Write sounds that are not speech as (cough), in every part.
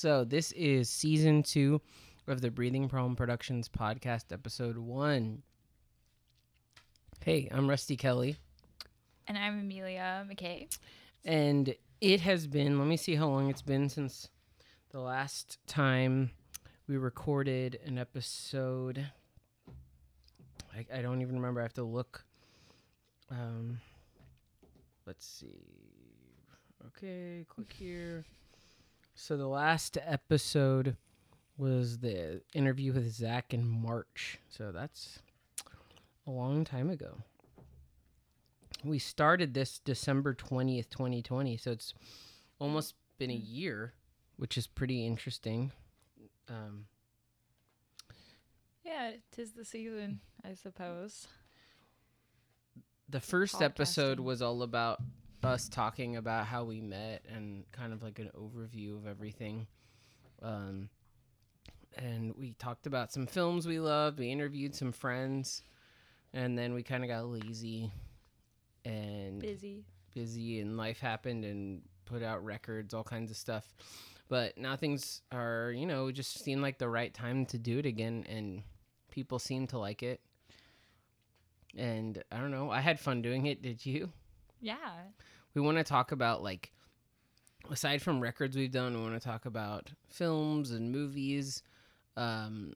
So this is season two of the Breathing Problem Productions podcast, episode one. Hey, I'm Rusty Kelly. And I'm Amelia McKay. And it has been, let me see how long it's been since the last time we recorded an episode. I, I don't even remember. I have to look. Um, let's see. Okay, click here. So the last episode was the interview with Zach in March. So that's a long time ago. We started this December 20th, 2020. So it's almost been a year, which is pretty interesting. Um, Yeah, tis the season, I suppose. the first episode was all about us talking about how we met and kind of like an overview of everything. Um, and we talked about some films we loved. We interviewed some friends, and then we kind of got lazy and Busy. busy, and life happened, and put out records, all kinds of stuff. But now things are, you know, just seemed like the right time to do it again, and people seem to like it. And I don't know, I had fun doing it. Did you? Yeah. we want to talk about like aside from records we've done we want to talk about films and movies um,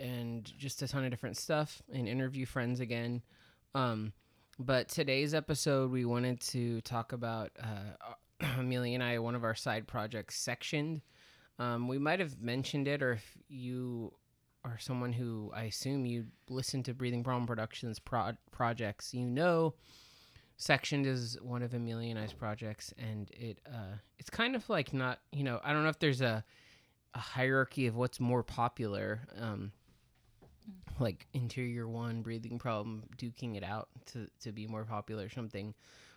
and just a ton of different stuff and interview friends again um, but today's episode we wanted to talk about uh, (clears throat) amelia and i one of our side projects sectioned um, we might have mentioned it or if you are someone who i assume you listen to breathing problem productions pro- projects you know Sectioned is one of Amelia and I's projects, and it uh, it's kind of like not you know I don't know if there's a a hierarchy of what's more popular, um, like interior one, breathing problem, duking it out to to be more popular or something,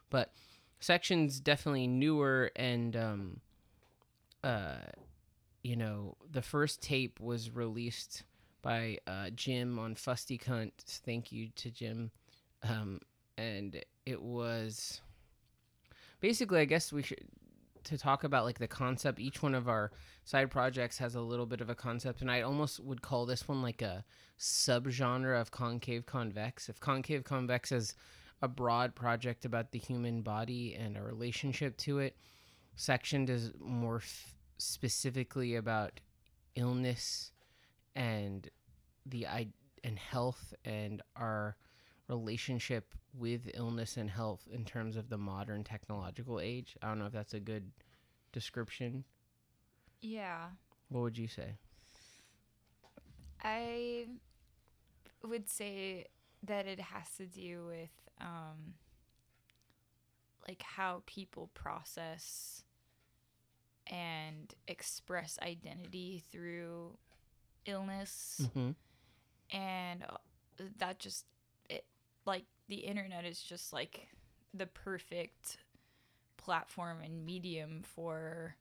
but Section's definitely newer and um, uh, you know the first tape was released by uh, Jim on Fusty Cunt. Thank you to Jim. Um, and it was basically i guess we should to talk about like the concept each one of our side projects has a little bit of a concept and i almost would call this one like a subgenre of concave convex. If concave convex is a broad project about the human body and a relationship to it sectioned is more f- specifically about illness and the i and health and our relationship with illness and health in terms of the modern technological age. I don't know if that's a good description. Yeah. What would you say? I would say that it has to do with um like how people process and express identity through illness Mm-hmm. and uh, that just like the internet is just like the perfect platform and medium for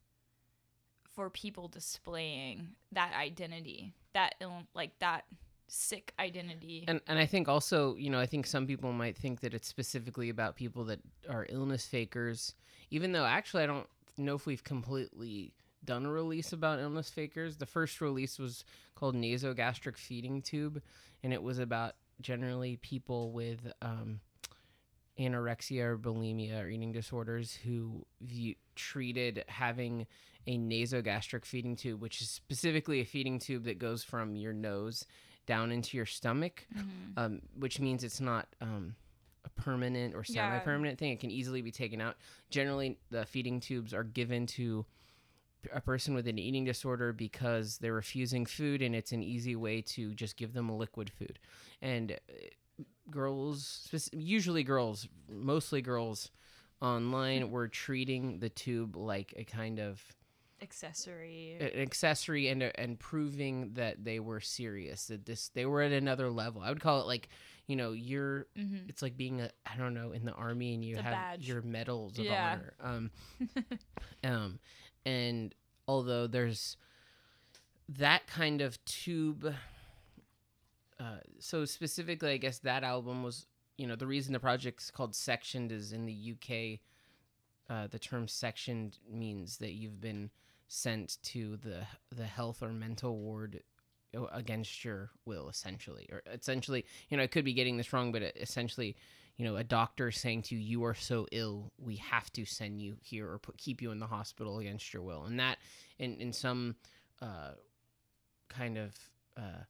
for people displaying that identity that like that sick identity And and I think also, you know, I think some people might think that it's specifically about people that are illness fakers, even though actually I don't know if we've completely done a release about illness fakers. The first release was called Nasogastric Feeding Tube, and it was about generally people with um, anorexia or bulimia or eating disorders who view, treated having a nasogastric feeding tube, which is specifically a feeding tube that goes from your nose down into your stomach, Mhm. um, which means it's not um, a permanent or semi-permanent thing. It can easily be taken out. Generally, the feeding tubes are given to a person with an eating disorder because they're refusing food, and it's an easy way to just give them a liquid food. And uh, girls, usually girls, mostly girls, online were treating the tube like a kind of accessory an accessory and and proving that they were serious that this they were at another level i would call it like you know you're mm-hmm. it's like being a i don't know in the army and you have badge. your medals of Yeah. honor um (laughs) um and although there's that kind of tube uh so specifically i guess that album was you know the reason the project's called sectioned is in the uk uh, the term sectioned means that you've been sent to the the health or mental ward against your will essentially or essentially you know i could be getting this wrong but essentially you know a doctor saying to you you are so ill we have to send you here or put keep you in the hospital against your will. And that in in some uh, kind of uh,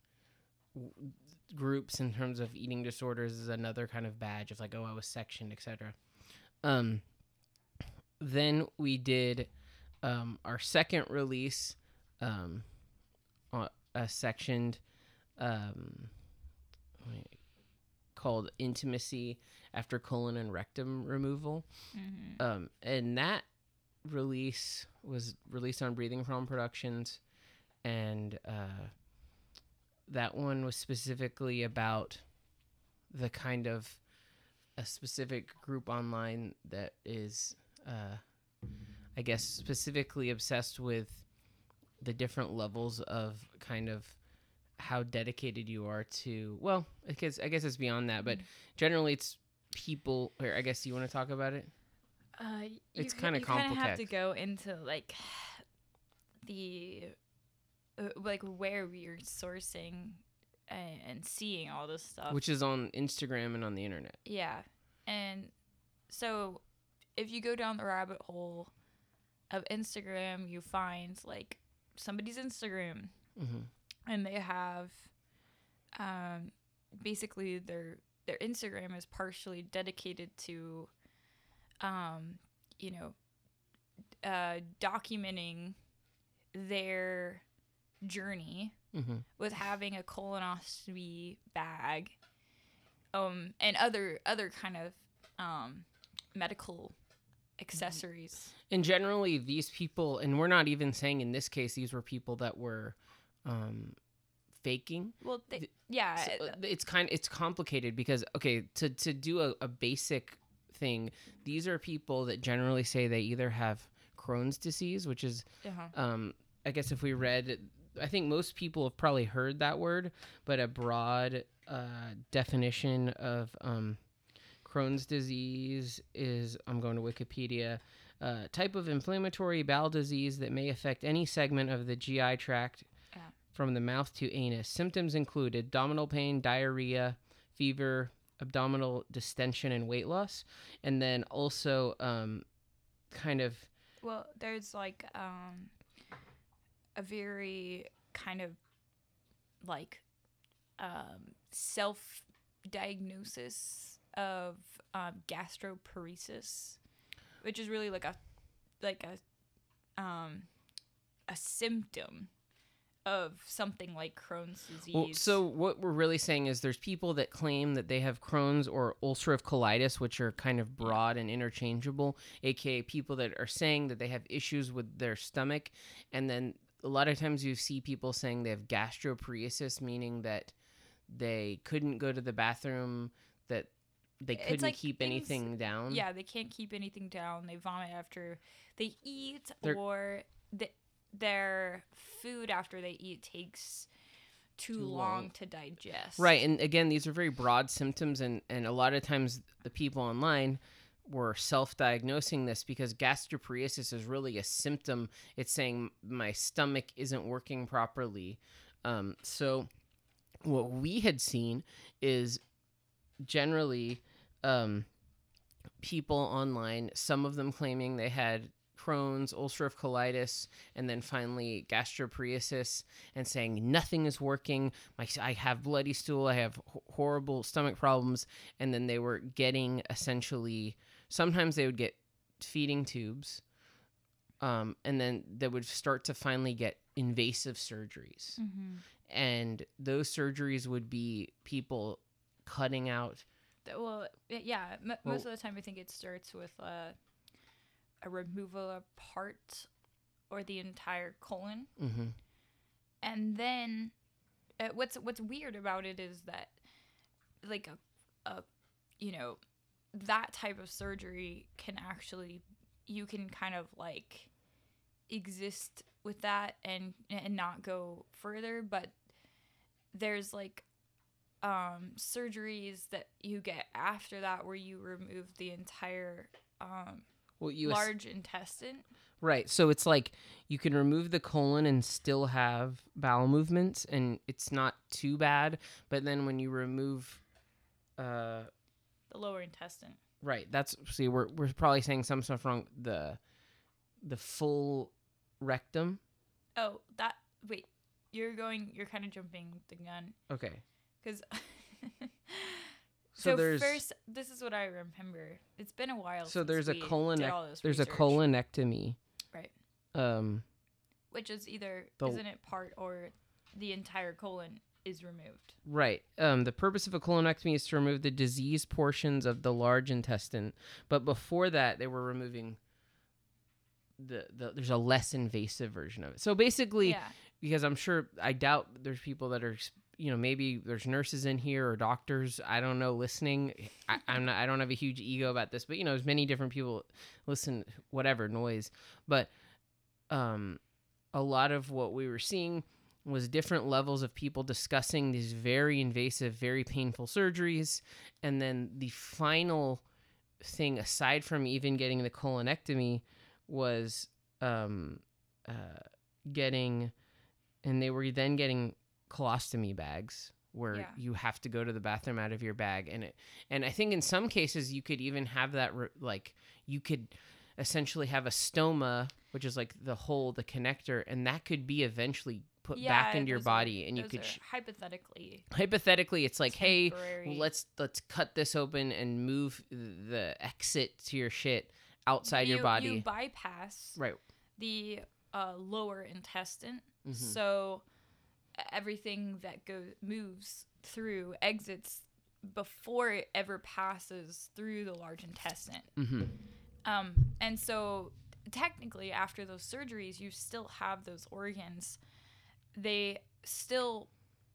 w- groups in terms of eating disorders is another kind of badge of like oh i was sectioned etc um then we did um, our second release um, uh, a sectioned um, called intimacy after colon and rectum removal Mhm. um, and that release was released on breathing from productions and uh, that one was specifically about the kind of a specific group online that is uh, i guess specifically obsessed with the different levels of kind of how dedicated you are to well i guess i guess it's beyond that but generally it's people or i guess you want to talk about it Uh, It's kinda complicated. you kinda have to go into like (sighs) the uh, like where we're sourcing and, and seeing all this stuff. which is on Instagram and on the internet. yeah, and so if you go down the rabbit hole of Instagram, you find like somebody's Instagram, Mm-hmm. And they have um, basically their their Instagram is partially dedicated to um, you know uh, documenting their journey Mm-hmm. with having a colonoscopy bag um, and other other kind of um, medical accessories And generally, these people, and we're not even saying in this case these were people that were um, faking. well they, Th- yeah So, uh, it's kind it's complicated because okay, to to do a, a basic thing, these are people that generally say they either have Crohn's disease, which is uh-huh. um, I guess if we read, I think most people have probably heard that word, but a broad uh, definition of um, Crohn's disease is I'm going to Wikipedia. Uh, type of inflammatory bowel disease that may affect any segment of the GI tract. From the mouth to anus. Symptoms include abdominal pain, diarrhea, fever, abdominal distension, and weight loss. And then also um, kind of Well, there's like um a very kind of like um self diagnosis of um gastroparesis, which is really like a like a um a symptom of something like Crohn's disease. Well, so what we're really saying is there's people that claim that they have Crohn's or ulcerative colitis, which are kind of broad and interchangeable, aka people that are saying that they have issues with their stomach, and then a lot of times you see people saying they have gastroparesis, meaning that they couldn't go to the bathroom, that they couldn't like keep things- anything down. yeah, they can't keep anything down. They vomit after they eat, They're- or the, their food after they eat takes too, Too long. long. to digest. Right, and again, these are very broad symptoms, and and a lot of times the people online were self-diagnosing this because gastroparesis is really a symptom. It's saying my stomach isn't working properly. Um, so what we had seen is generally um, people online, some of them claiming they had Crohn's, ulcerative colitis, and then finally gastroparesis, and saying nothing is working. My, I have bloody stool. I have horrible stomach problems, and then they were getting essentially. Sometimes they would get feeding tubes, um, and then they would start to finally get invasive surgeries, Mm-hmm. and those surgeries would be people cutting out Well, yeah. M- Well- most of the time, I think it starts with uh, a removal of part or the entire colon, hmm and then uh, what's what's weird about it is that like a, a you know that type of surgery can actually you can kind of like exist with that and and not go further but there's like um surgeries that you get after that where you remove the entire um well, you large intestine. right. So it's like you can remove the colon and still have bowel movements, and it's not too bad. But then when you remove, uh, The lower intestine. right, that's see, we're we're probably saying some stuff wrong. The the full rectum. Oh, that wait. You're going. You're kind of jumping the gun Okay. because. (laughs) So, so there's first, this is what I remember. It's been a while. so since there's a colon there's a colonectomy. Right. Um. which is either The- isn't it part or the entire colon is removed. Right. Um, the purpose of a colonectomy is to remove the diseased portions of the large intestine, but before that, they were removing the, the there's a less invasive version of it. So basically, Yeah. because I'm sure I doubt there's people that are you know maybe there's nurses in here or doctors I don't know listening. I, I'm not I don't have a huge ego about this, but you know there's many different people listen whatever noise, but um, a lot of what we were seeing was different levels of people discussing these very invasive, very painful surgeries, and then the final thing aside from even getting the colonectomy was um, uh, getting, and they were then getting colostomy bags where Yeah. you have to go to the bathroom out of your bag, and it, and I think in some cases you could even have that re- like you could essentially have a stoma, which is like the hole, the connector, and that could be eventually put back into your those are- body, and you could sh- hypothetically hypothetically it's like hey let's let's cut this open and move the exit to your shit outside your body. You bypass right. the uh, lower intestine, Mhm. so everything that goes moves through exits before it ever passes through the large intestine. mm-hmm. Um, and so technically after those surgeries you still have those organs they still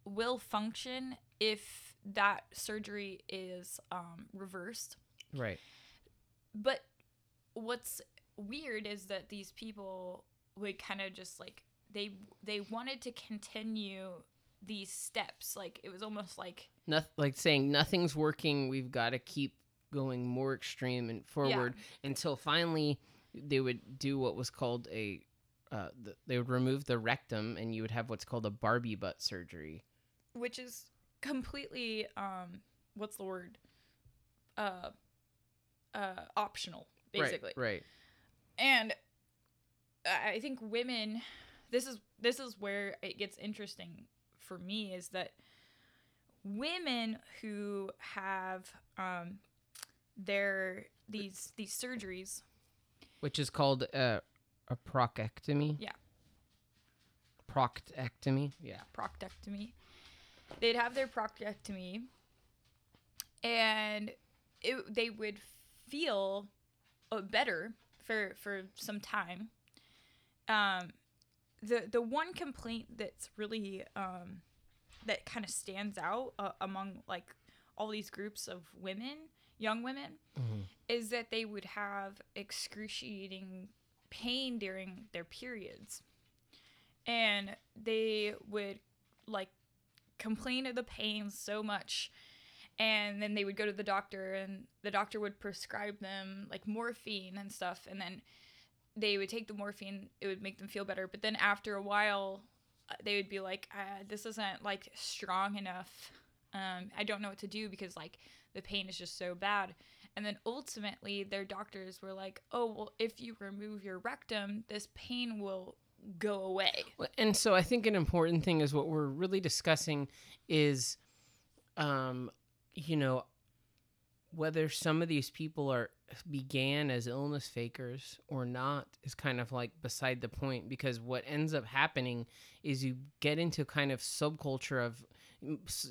will function if that surgery is um, reversed right but what's weird is that these people would kind of just like they they wanted to continue these steps. Like it was almost like Noth- like saying nothing's working. We've got to keep going more extreme and forward until finally they would do what was called a uh, th- they would remove the rectum and you would have what's called a barbie butt surgery. Which is completely um what's the word? Uh uh optional basically. right. Right and I think women this is this is where it gets interesting for me is that women who have um their these these surgeries which is called uh, a proctectomy? Yeah. proctectomy? Yeah. Proctectomy. They'd have their proctectomy and it, they would feel uh, better for for some time. Um the the one complaint that's really um that kind of stands out uh, among like all these groups of women young women Mhm. is that they would have excruciating pain during their periods and they would like complain of the pain so much and then they would go to the doctor and the doctor would prescribe them like morphine and stuff and then they would take the morphine it would make them feel better. But then after a while uh, they would be like uh, this isn't like strong enough. Um, i don't know what to do because like the pain is just so bad. And then ultimately their doctors were like oh well if you remove your rectum this pain will go away. And so I think an important thing is what we're really discussing is, um, you know, whether some of these people are began as illness fakers or not is kind of like beside the point because what ends up happening is you get into kind of subculture of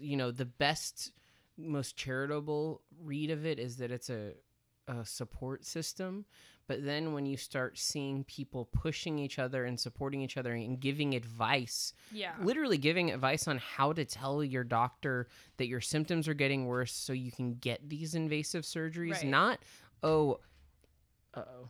you know the best most charitable read of it is that it's a, a support system but then when you start seeing people pushing each other and supporting each other and giving advice yeah. literally giving advice on how to tell your doctor that your symptoms are getting worse so you can get these invasive surgeries Right. not oh uh-oh.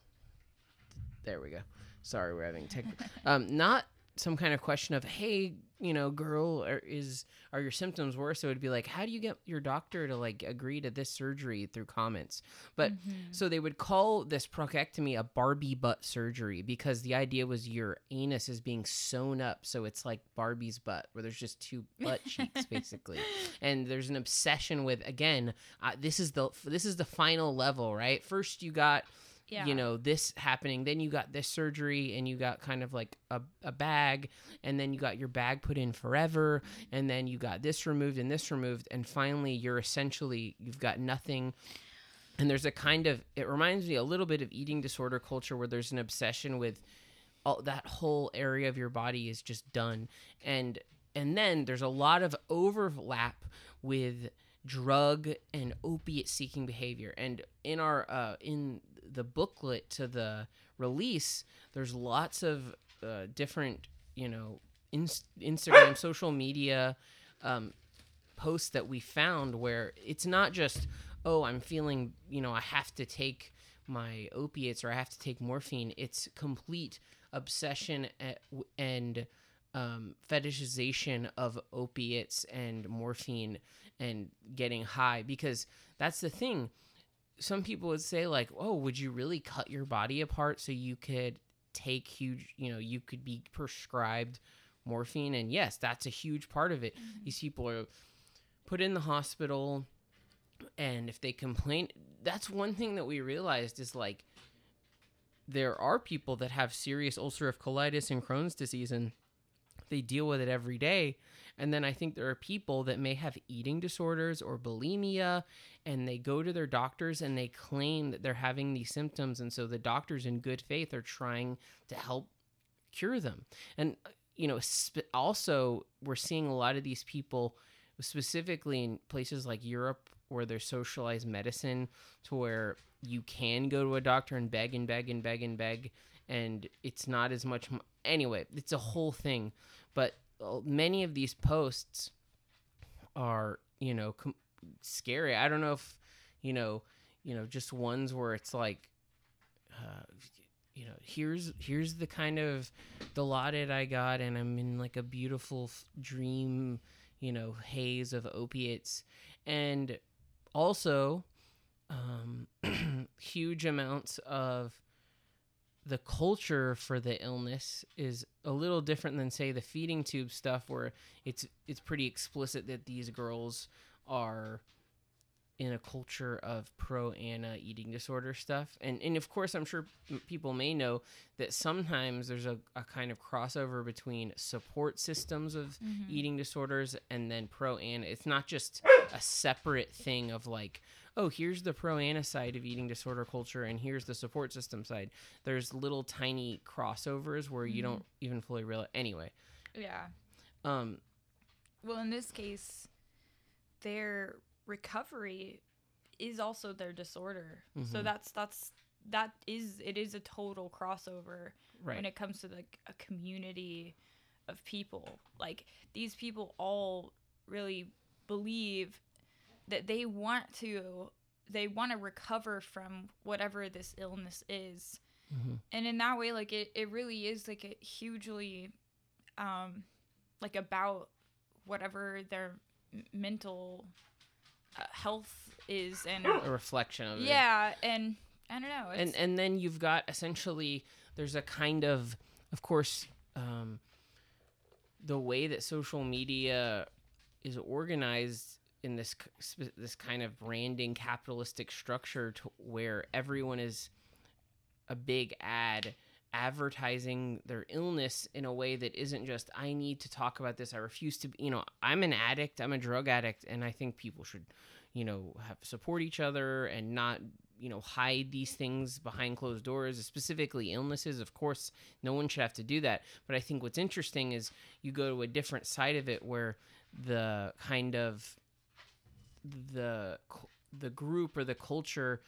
There we go. Sorry we're having tech (laughs) um not some kind of question of hey you know girl are, is are your symptoms worse? So it'd be like how do you get your doctor to like agree to this surgery through comments? But Mm-hmm. so they would call this proctectomy a barbie butt surgery because the idea was your anus is being sewn up so it's like barbie's butt where there's just two butt cheeks (laughs) basically. And there's an obsession with again uh, this is the this is the final level right? First you got yeah. you know this happening then you got this surgery and you got kind of like a, a bag and then you got your bag put in forever and then you got this removed and this removed and finally you're essentially you've got nothing. And there's a kind of it reminds me a little bit of eating disorder culture where there's an obsession with all that whole area of your body is just done. And and then there's a lot of overlap with drug and opiate seeking behavior. And in our uh in the booklet to the release there's lots of uh, different you know in- instagram (coughs) social media um, posts that we found where it's not just oh i'm feeling you know i have to take my opiates or i have to take morphine. It's complete obsession a- and um, fetishization of opiates and morphine and getting high because that's the thing some people would say like oh would you really cut your body apart so you could take huge you know you could be prescribed morphine? And yes that's a huge part of it. Mm-hmm. These people are put in the hospital and if they complain that's one thing that we realized is like there are people that have serious ulcerative colitis and crohn's disease and they deal with it every day and then i think there are people that may have eating disorders or bulimia and they go to their doctors and they claim that they're having these symptoms. And so the doctors in good faith are trying to help cure them. And you know sp- also we're seeing a lot of these people specifically in places like Europe where there's socialized medicine to where you can go to a doctor and beg and beg and beg and beg and it's not as much m- anyway it's a whole thing. But many of these posts are you know com- scary. I don't know if you know you know just ones where it's like uh, you know here's here's the kind of the dilaudid i got and i'm in like a beautiful f- dream you know haze of opiates. And also um, (clears throat) huge amounts of the culture for the illness is a little different than say the feeding tube stuff where it's it's pretty explicit that these girls are in a culture of pro ana eating disorder stuff. And and of course i'm sure people may know that sometimes there's a, a kind of crossover between support systems of mm-hmm. eating disorders and then pro ana it's not just a separate thing of like oh here's the pro ana side of eating disorder culture and here's the support system side there's little tiny crossovers where you don't even fully realize anyway Yeah. um Well, in this case, their recovery is also their disorder. So Mhm. that's that's that is it is a total crossover right when it comes to like a community of people. Like these people all really believe that they want to they want to recover from whatever this illness is. Mhm. And in that way like it, it really is like a hugely um like about whatever their m- mental uh, health is and a reflection of it yeah and I don't know. and and then you've got essentially there's a kind of of course um, the way that social media is organized in this this kind of branding capitalistic structure to where everyone is a big ad advertising their illness in a way that isn't just I need to talk about this. I refuse to you know I'm an addict. I'm a drug addict and I think people should you know have support each other and not you know hide these things behind closed doors specifically illnesses. Of course no one should have to do that. But i think what's interesting is you go to a different side of it where the kind of the the group or the culture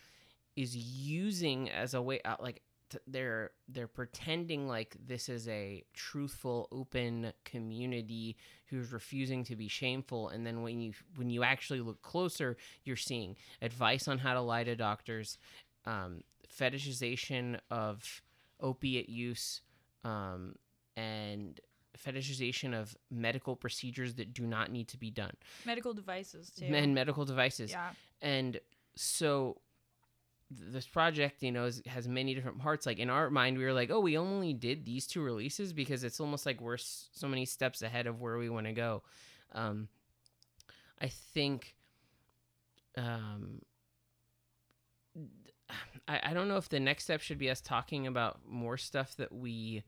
is using as a way out like t- they're they're pretending like this is a truthful open community who's refusing to be shameful. And then when you when you actually look closer you're seeing advice on how to lie to doctors um, fetishization of opiate use um, and fetishization of medical procedures that do not need to be done Medical devices too. and medical devices Yeah. and so this project you know is, has many different parts like in our mind we were like oh we only did these two releases because it's almost like we're s- so many steps ahead of where we want to go um i think um I, I don't know if the next step should be us talking about more stuff that we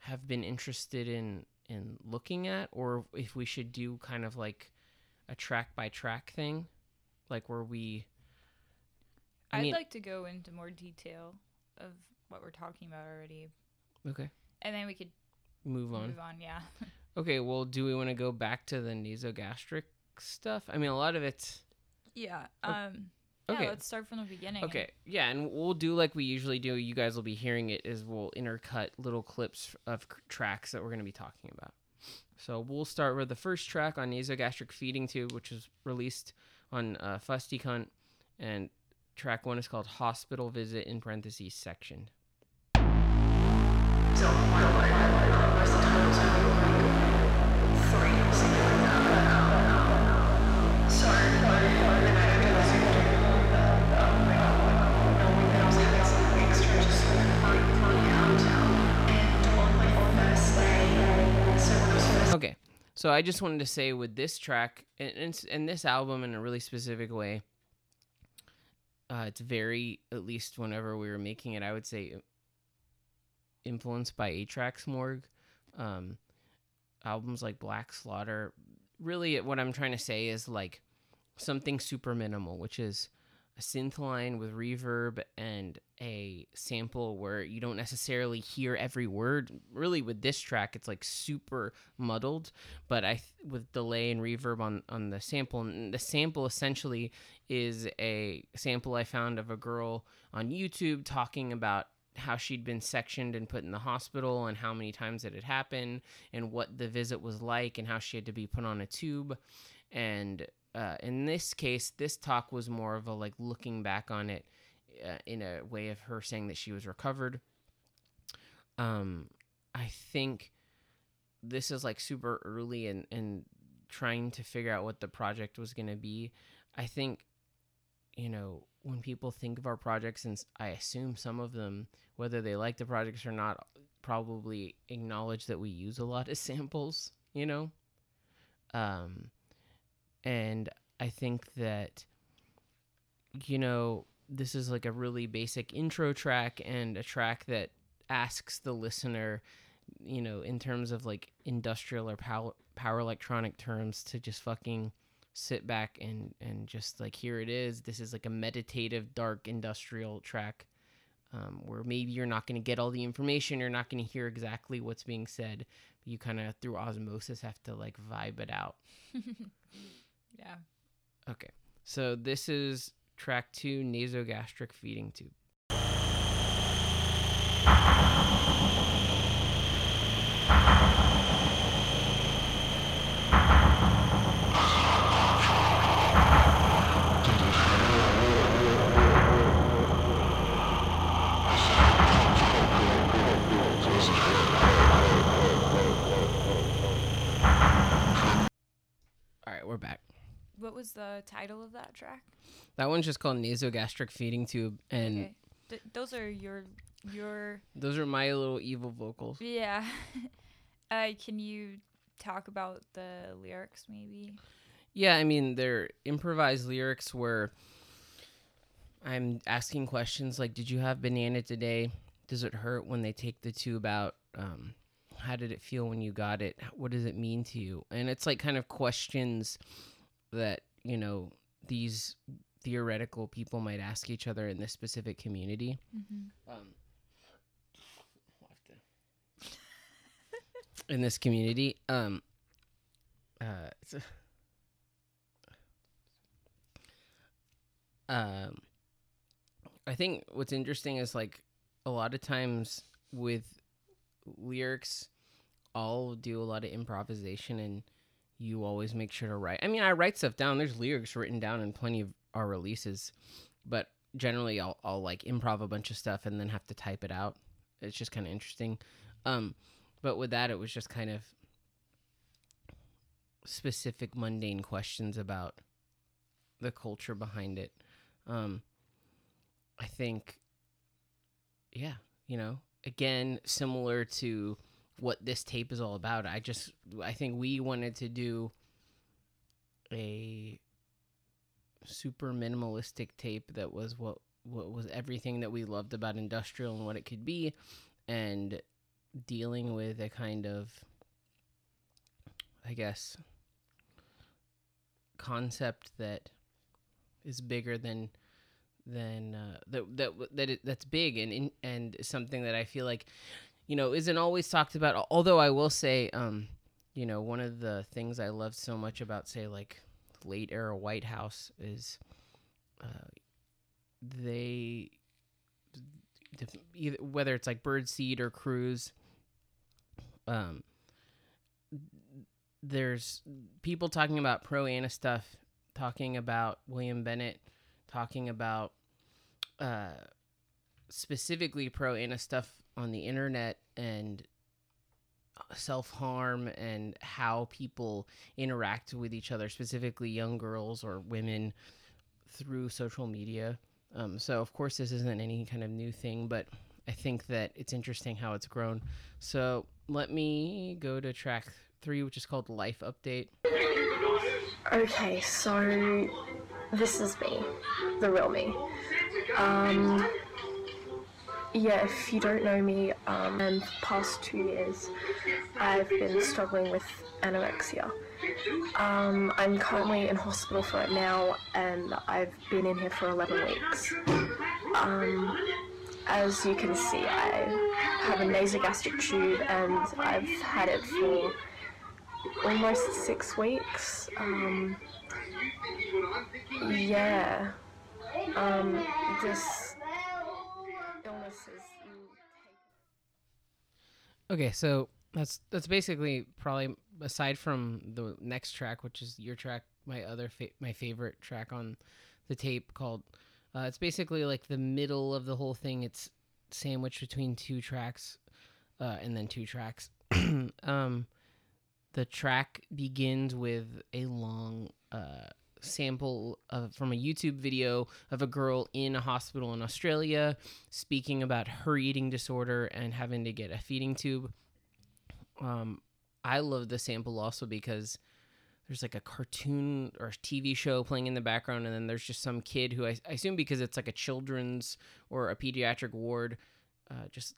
have been interested in in looking at or if we should do kind of like a track by track thing like where we I I'd mean like to go into more detail of what we're talking about already, okay and then we could move on move on. Yeah. (laughs) okay well do we want to go back to the nasogastric stuff i mean a lot of it's Yeah. O- Um. Yeah, okay. let's start from the beginning. okay yeah and we'll do like we usually do you guys will be hearing it is we'll intercut little clips of c- tracks that we're going to be talking about so we'll start with the first track on nasogastric feeding tube which was released on uh, fusty cunt and track one is called hospital visit in parentheses section so I just wanted to say with this track and, and, this album in a really specific way, uh, it's very, at least whenever we were making it, I would say influenced by Atrax Morgue. Um, albums like Black Slaughter. Really, what I'm trying to say is like something super minimal, which is a synth line with reverb and a sample where you don't necessarily hear every word. Really, with this track, it's like super muddled, but I th- with delay and reverb on on the sample. And the sample essentially is a sample I found of a girl on YouTube talking about how she'd been sectioned and put in the hospital and how many times it had happened and what the visit was like and how she had to be put on a tube and uh, in this case this talk was more of a like looking back on it uh, in a way of her saying that she was recovered. Um i think this is like super early and and trying to figure out what the project was going to be. I think you know when people think of our projects and I assume some of them whether they like the projects or not probably acknowledge that we use a lot of (laughs) samples you know? Um and i think that you know this is like a really basic intro track and a track that asks the listener you know in terms of like industrial or power power electronic terms to just fucking sit back and and just like here it is. This is like a meditative dark industrial track um, where maybe you're not going to get all the information you're not going to hear exactly what's being said. You kind of through osmosis have to like vibe it out (laughs) Yeah. okay so this is track two nasogastric feeding tube all right we're back What was the title of that track? that one's just called nasogastric feeding tube and okay. Th- those are your your those are my little evil vocals yeah. (laughs) uh, can you talk about the lyrics maybe? Yeah, I mean, they're improvised lyrics where I'm asking questions like, "Did you have banana today? Does it hurt when they take the tube out? Um, how did it feel when you got it? What does it mean to you?" And it's like kind of questions that you know these theoretical people might ask each other in this specific community. Mm-hmm. Um, in this community, um, uh, a- um, I think what's interesting is like a lot of times with lyrics, I'll do a lot of improvisation and you always make sure to write. I mean, I write stuff down. There's lyrics written down in plenty of our releases, but generally I'll, I'll like improv a bunch of stuff and then have to type it out. It's just kind of interesting. Um, but with that, it was just kind of specific mundane questions about the culture behind it. Um, I think, yeah, you know, again, similar to what this tape is all about. I just, I think we wanted to do a super minimalistic tape that was what what was everything that we loved about industrial and what it could be, and dealing with a kind of, I guess, concept that is bigger than than uh, that that that it, that's big and and something that I feel like you know isn't always talked about. Although I will say, um, you know, one of the things I loved so much about say like late era Whitehouse is uh, they whether it's like Birdseed or Cruise. Um, there's people talking about pro ana stuff, talking about William Bennett, talking about uh, specifically pro ana stuff on the internet and self harm and how people interact with each other, specifically young girls or women through social media. Um, so, of course, this isn't any kind of new thing, but I think that it's interesting how it's grown. So, let me go to track three, which is called Life Update. Okay, so this is me, the real me. Um, yeah, if you don't know me, um, and past two years, I've been struggling with anorexia. Um, I'm currently in hospital for it now, and I've been in here for 11 weeks. Um, as you can see, I have a nasogastric tube, and I've had it for almost six weeks. Um, yeah. Um, this Okay, so that's that's basically probably aside from the next track, which is your track, my other fa- my favorite track on the tape called. Uh, it's basically like the middle of the whole thing. It's sandwiched between two tracks, uh, and then two tracks. (clears throat) um, the track begins with a long uh, sample of, from a YouTube video of a girl in a hospital in Australia speaking about her eating disorder and having to get a feeding tube. Um, I love the sample also because there's like a cartoon or TV show playing in the background, and then there's just some kid who I, I assume because it's like a children's or a pediatric ward, uh, just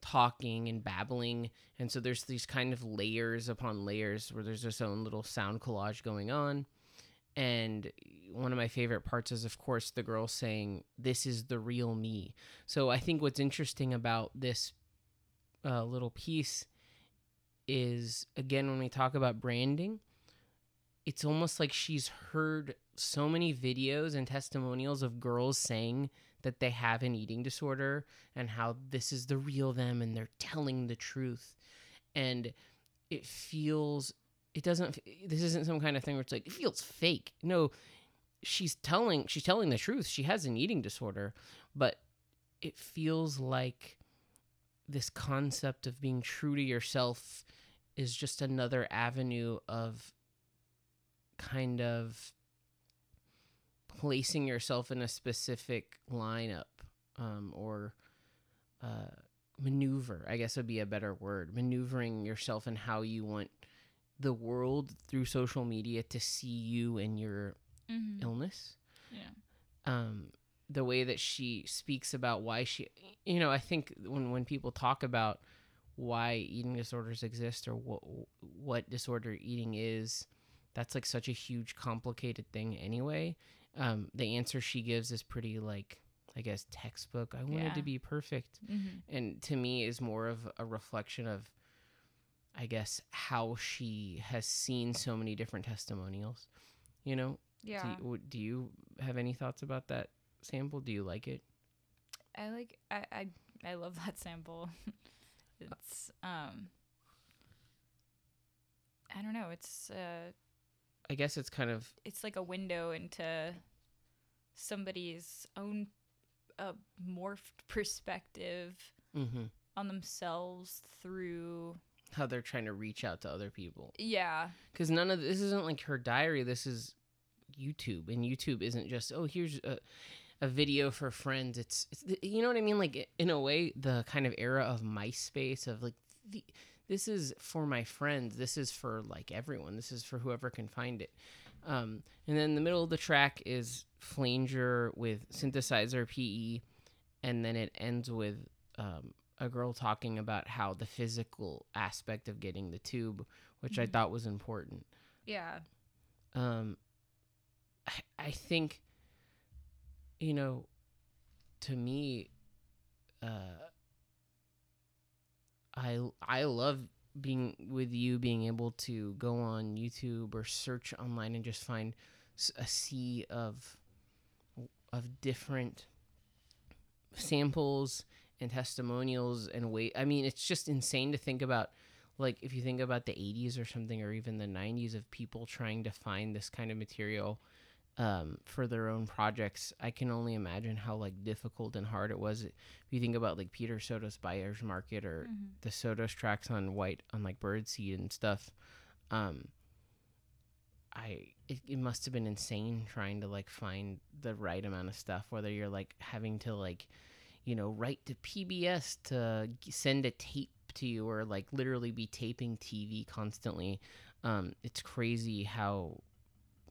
talking and babbling. And so there's these kind of layers upon layers where there's this own little sound collage going on. And one of my favorite parts is, of course, the girl saying, This is the real me. So I think what's interesting about this uh, little piece is, again, when we talk about branding, it's almost like she's heard so many videos and testimonials of girls saying that they have an eating disorder and how this is the real them and they're telling the truth. And it feels, it doesn't, this isn't some kind of thing where it's like, it feels fake. No, she's telling, she's telling the truth. She has an eating disorder, but it feels like this concept of being true to yourself is just another avenue of kind of placing yourself in a specific lineup um, or uh, maneuver, I guess would be a better word, maneuvering yourself and how you want the world through social media to see you and your Mm-hmm. illness. Yeah. Um, the way that she speaks about why she, you know, I think when when people talk about why eating disorders exist or what what disorder eating is, that's like such a huge complicated thing anyway. Um, the answer she gives is pretty like I guess textbook. I wanted to be perfect, Mm-hmm. and to me is more of a reflection of I guess how she has seen so many different testimonials. You know, Yeah. do you, do you have any thoughts about that sample? Do you like it? I like I, I I love that sample. (laughs) it's um I don't know, it's uh I guess it's kind of it's like a window into somebody's own uh, morphed perspective hmm on themselves through how they're trying to reach out to other people. Yeah. because none of this isn't like her diary this is youtube and youtube isn't just oh here's a, a video for friends. It's, it's you know what i mean? Like in a way the kind of era of myspace of like the, this is for my friends. This is for like everyone. This is for whoever can find it. Um, and then the middle of the track is flanger with synthesizer pe and then it ends with um, a girl talking about how the physical aspect of getting the tube which i Mhm. thought was important Yeah. um I, I think you know to me uh i i love being with you being able to go on youtube or search online and just find a sea of of different samples and testimonials and wait i mean it's just insane to think about like if you think about the 80s or something or even the 90s of people trying to find this kind of material um, for their own projects i can only imagine how like difficult and hard it was if you think about like peter sotos buyer's market or Mhm. the sotos tracks on white on like birdseed and stuff um i it, it must have been insane trying to like find the right amount of stuff whether you're like having to like you know write to pbs to send a tape to you or like literally be taping tv constantly. Um it's crazy how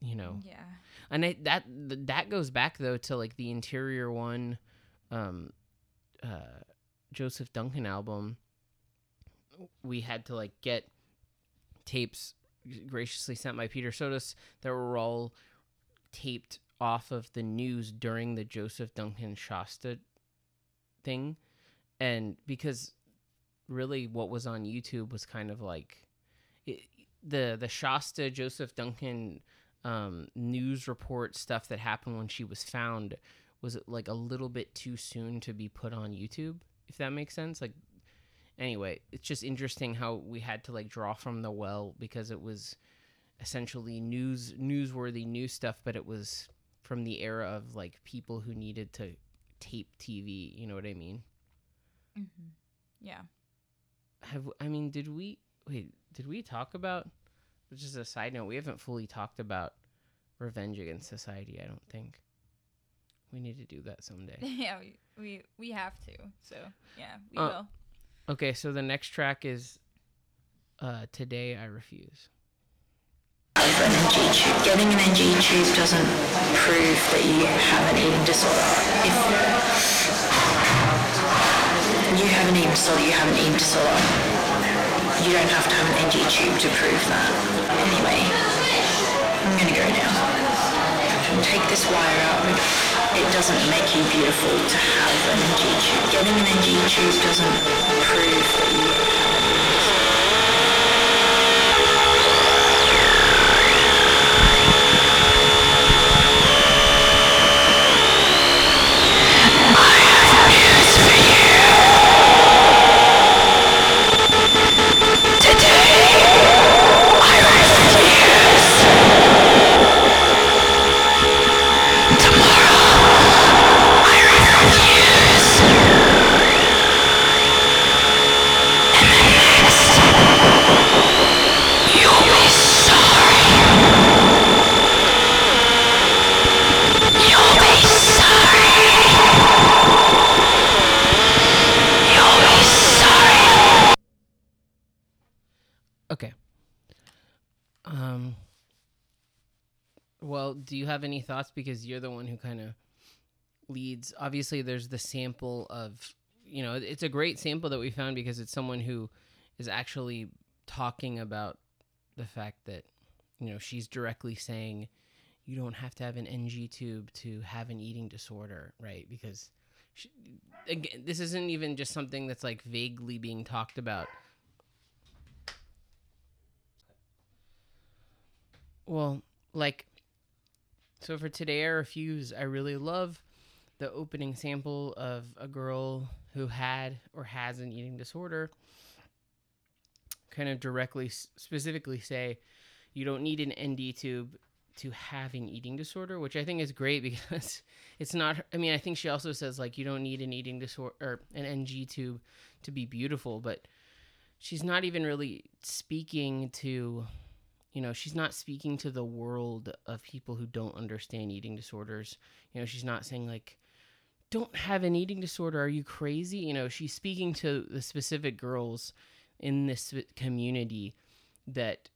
you know. Yeah. and I, that th- that goes back though to like the interior one um uh joseph duncan album. We had to like get tapes graciously sent by peter sotos that were all taped off of the news during the joseph duncan shasta thing and because really what was on youtube was kind of like it, the the shasta joseph duncan um, news report stuff that happened when she was found was like a little bit too soon to be put on YouTube, if that makes sense. Like, anyway, it's just interesting how we had to like draw from the well because it was essentially news newsworthy news stuff, but it was from the era of like people who needed to tape TV. You know what I mean? Mm-hmm. Yeah. Have I mean, did we wait? Did we talk about? Which is a side note, we haven't fully talked about Revenge Against Society. I don't think we need to do that someday. (laughs) yeah. We, we we have to. So yeah, we Uh, will. Okay, so the next track is uh, "Today I Refuse." Tube. Getting an NG tube doesn't prove that you have an eating disorder. If you have an eating disorder, you have an eating disorder. You don't have to have an NG tube to prove that. Anyway, I'm gonna go now. Take this wire out. It doesn't make you beautiful to have an NG tube. Getting an NG tube doesn't prove that you have an Okay. Um. Well, do you have any thoughts? Because you're the one who kind of leads. Obviously, there's the sample of, you know, it's a great sample that we found because it's someone who is actually talking about the fact that, you know, she's directly saying you don't have to have an NG tube to have an eating disorder, right? Because she, again, this isn't even just something that's like vaguely being talked about. Well, like, so for today, I refuse. I really love the opening sample of a girl who had or has an eating disorder. Kind of directly, specifically say, you don't need an NG tube to have an eating disorder, which I think is great (laughs) because it's not. I mean, I think she also says like you don't need an eating disorder or an NG tube to be beautiful, but she's not even really speaking to you know she's not speaking to the world of people who don't understand eating disorders. You know she's not saying like don't have an eating disorder. Are you crazy? You know she's speaking to the specific girls in this community that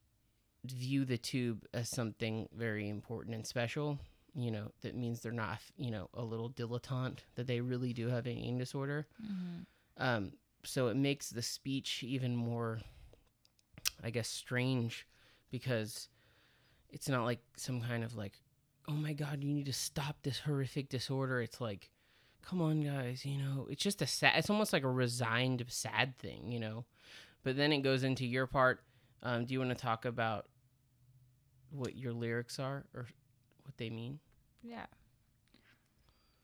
view the tube as something very important and special you know that means they're not you know a little dilettante that they really do have an eating disorder. Um, so it makes the speech even more i guess strange because it's not like some kind of like oh my god you need to stop this horrific disorder it's like come on guys you know it's just a sad it's almost like a resigned sad thing you know but then it goes into your part um, do you want to talk about what your lyrics are or what they mean Yeah.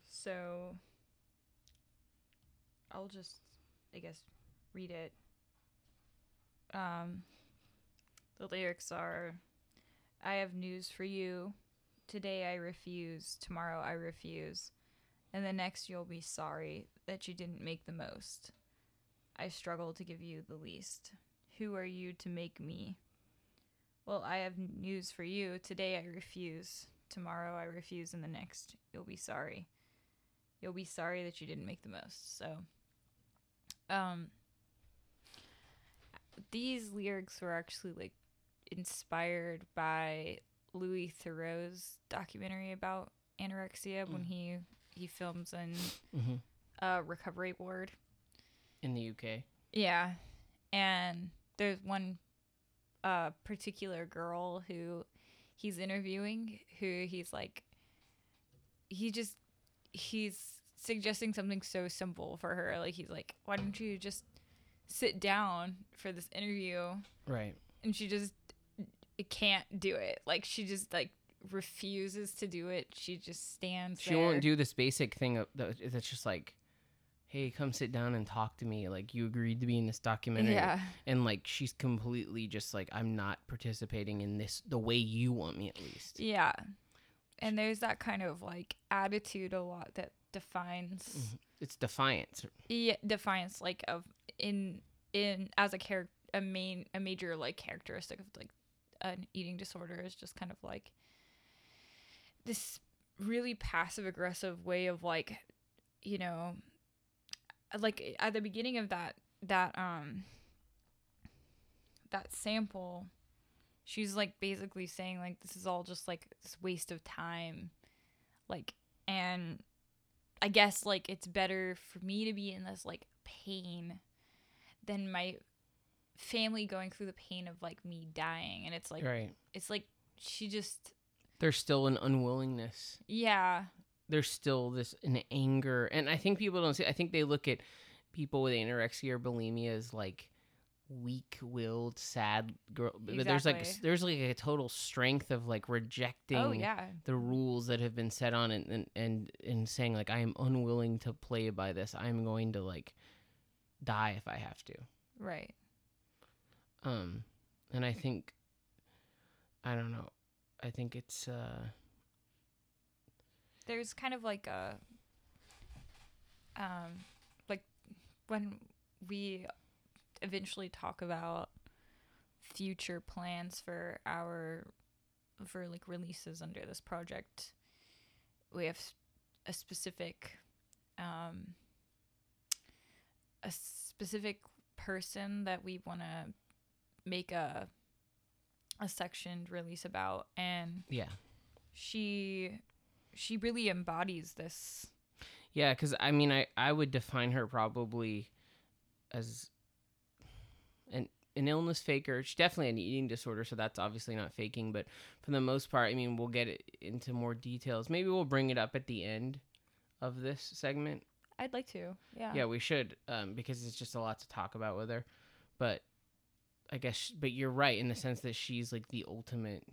So I'll just I guess read it. Um the lyrics are I have news for you. Today I refuse, tomorrow I refuse, and the next you'll be sorry that you didn't make the most. I struggle to give you the least. Who are you to make me? Well, I have news for you. Today I refuse. Tomorrow I refuse, and the next you'll be sorry. You'll be sorry that you didn't make the most. So, um, these lyrics were actually like inspired by Louis Theroux's documentary about anorexia when he he films in mm-hmm. a recovery ward. in the uk Yeah. And there's one uh particular girl who he's interviewing who he's like he just he's suggesting something so simple for her. Like he's like, Why don't you just sit down for this interview? right And she just can't do it. Like she just like refuses to do it. She just stands she there. won't do this basic thing of, that's just like hey come sit down and talk to me like you agreed to be in this documentary Yeah. and like she's completely just like i'm not participating in this the way you want me at least Yeah. And there's that kind of like attitude a lot that defines mm-hmm. it's defiance yeah, defiance like of in in as a character a main a major like characteristic of like an eating disorder is just kind of like this really passive aggressive way of like you know like at the beginning of that that um that sample she's like basically saying like this is all just like this waste of time like and i guess like it's better for me to be in this like pain than my family going through the pain of like me dying and it's like right. it's like she just there's still an unwillingness. Yeah. There's still this an anger and i think people don't see i think they look at people with anorexia or bulimia as like weak-willed sad girl exactly. but there's like there's like a total strength of like rejecting oh yeah. the rules that have been set on and and and, and saying like i am unwilling to play by this. I'm going to like die if i have to. Right um and i think i don't know i think it's uh there's kind of like a um like when we eventually talk about future plans for our for like releases under this project we have a specific um a specific person that we want to make a a sectioned release about and yeah she she really embodies this Yeah, because I mean, I I would define her probably as an an illness faker. She's definitely an eating disorder, so that's obviously not faking. But for the most part, I mean, we'll get it into more details. Maybe we'll bring it up at the end of this segment. i'd like to yeah Yeah, we should, um, because it's just a lot to talk about with her. But I guess, but you're right in the sense that she's like the ultimate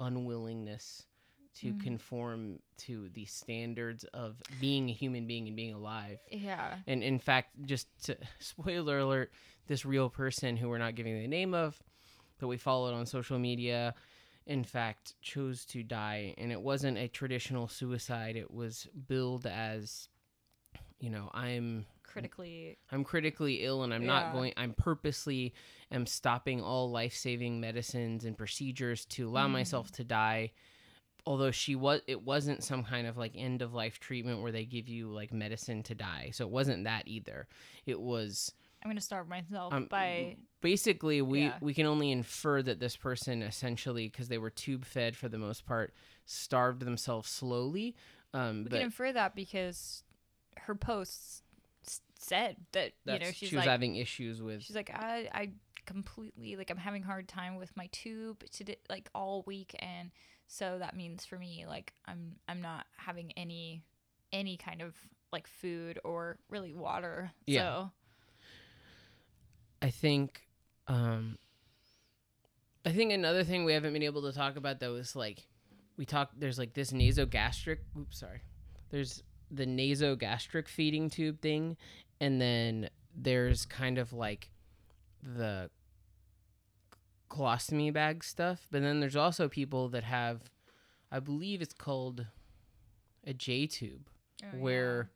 unwillingness to Mhm. conform to the standards of being a human being and being alive. yeah And in fact, just to, (laughs) spoiler alert, this real person who we're not giving the name of, that we followed on social media, in fact, chose to die. And it wasn't a traditional suicide, it was billed as, you know, I'm critically I'm critically ill and I'm not going I'm purposely am stopping all life-saving medicines and procedures to allow Mm. myself to die. Although she was it wasn't some kind of like end of life treatment where they give you like medicine to die. So it wasn't that either. It was I'm gonna starve myself um, by basically we Yeah. we can only infer that this person essentially because they were tube fed for the most part starved themselves slowly. Um, we but can infer that because her posts said that you know she's she was like having issues with she's like I I completely like I'm having a hard time with my tube today like all week and so that means for me like I'm I'm not having any any kind of like food or really water. Yeah. So I think um I think another thing we haven't been able to talk about though is like we talk there's like this nasogastric oops sorry. There's the nasogastric feeding tube thing and then there's kind of like the colostomy bag stuff, but then there's also people that have I believe it's called a J tube Oh, where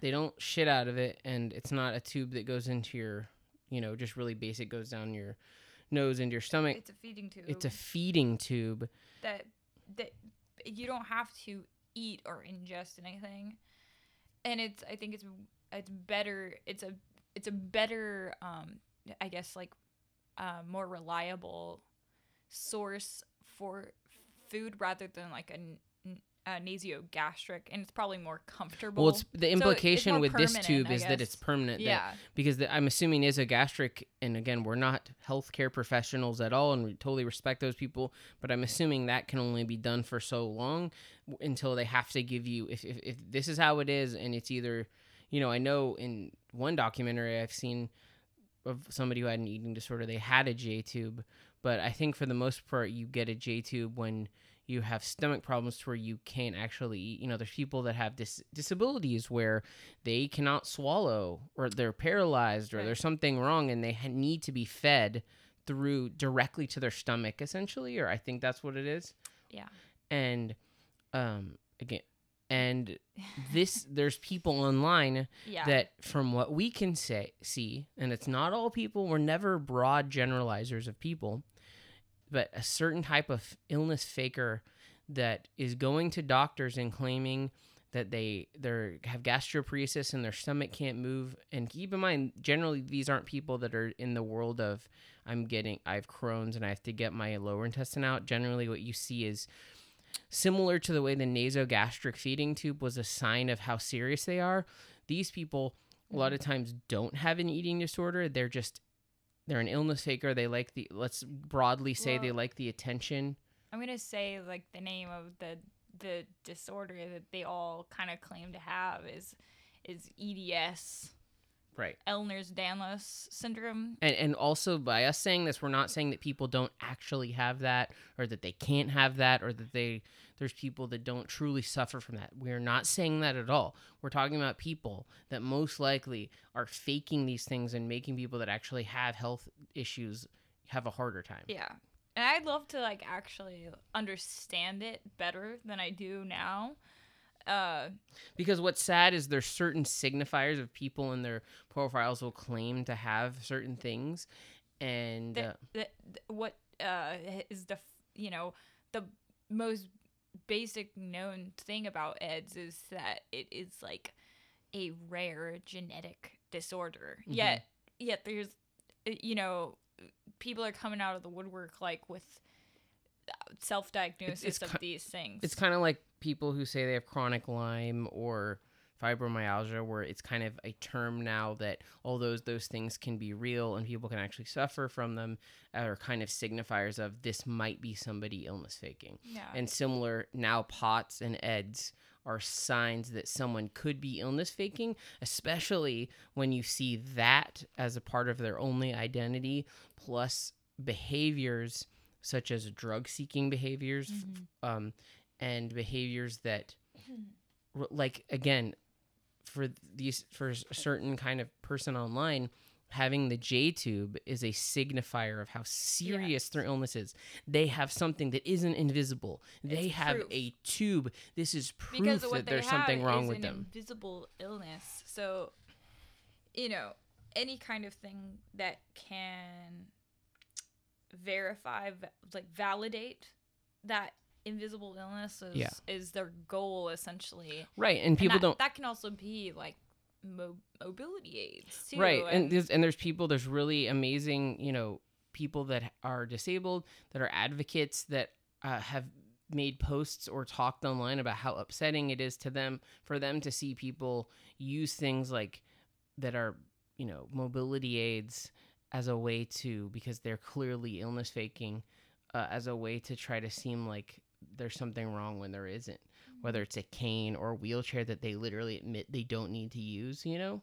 they don't shit out of it and it's not a tube that goes into your you know just really basic goes down your nose into your stomach. It's a feeding tube. it's a feeding tube. That that you don't have to eat or ingest anything and it's i think it's it's better it's a it's a better um i guess like uh, more reliable source for food rather than like a, a nasogastric and it's probably more comfortable. Well it's the So it's implication with this tube is that it's permanent that- yeah. because the, i'm assuming nasogastric and again we're not healthcare professionals at all and we totally respect those people but i'm assuming that can only be done for so long until they have to give you if, if, if this is how it is and it's either you know i know in one documentary i've seen of somebody who had an eating disorder they had a j tube but i think for the most part you get a j tube when you have stomach problems to where you can't actually eat. You know, there's people that have dis- disabilities where they cannot swallow or they're paralyzed or Right. there's something wrong and they ha- need to be fed through directly to their stomach essentially or I think that's what it is. yeah And um again and (laughs) this there's people online yeah that from what we can say see and it's not all people we're never broad generalizers of people but a certain type of illness faker that is going to doctors and claiming that they they have gastroparesis and their stomach can't move. And keep in mind generally these aren't people that are in the world of i'm getting i have crohn's and i have to get my lower intestine out. Generally what you see is similar to the way the nasogastric feeding tube was a sign of how serious they are. These people a lot of times don't have an eating disorder. They're just they're an illness faker they like the let's broadly say they like the attention. I'm gonna say like the name of the the disorder that they all kind of claim to have is is EDS, right. Ehlers-Danlos syndrome. and and also by us saying this we're not saying that people don't actually have that or that they can't have that or that they there's people that don't truly suffer from that. We're not saying that at all. We're talking about people that most likely are faking these things and making people that actually have health issues have a harder time. Yeah, and I'd love to like actually understand it better than I do now. Uh, Because what's sad is there's certain signifiers of people in their profiles will claim to have certain things, and the, uh, the, the- what uh is the you know the most basic known thing about eds is that it is like a rare genetic disorder Mm-hmm. yet yet there's uh, you know people are coming out of the woodwork like with self-diagnosis it's of ki- these things it's kind of like people who say they have chronic Lyme or fibromyalgia, where it's kind of a term now that all those those things can be real and people can actually suffer from them, uh, are kind of signifiers of this might be somebody illness faking. yeah. And similar now, POTS and EDS are signs that someone could be illness faking, especially when you see that as a part of their only identity, plus behaviors such as drug seeking behaviors mm-hmm. um, and behaviors that, hmm. like, again, for these for a certain kind of person online having the j tube is a signifier of how serious their illness is. They have something that isn't invisible. They It's have proof. a tube. This is proof because of what that there's something wrong with an them. invisible illness. So you know, any kind of thing that can verify, like validate that invisible illness is Yeah. is their goal essentially. right and And people that, don't That can also be like mo- mobility aids too. right and there's and there's people there's really amazing you know people that are disabled that are advocates that uh, have made posts or talked online about how upsetting it is to them for them to see people use things like that are you know mobility aids as a way to because they're clearly illness faking uh, as a way to try to seem like there's something wrong when there isn't whether it's a cane or a wheelchair that they literally admit they don't need to use you know?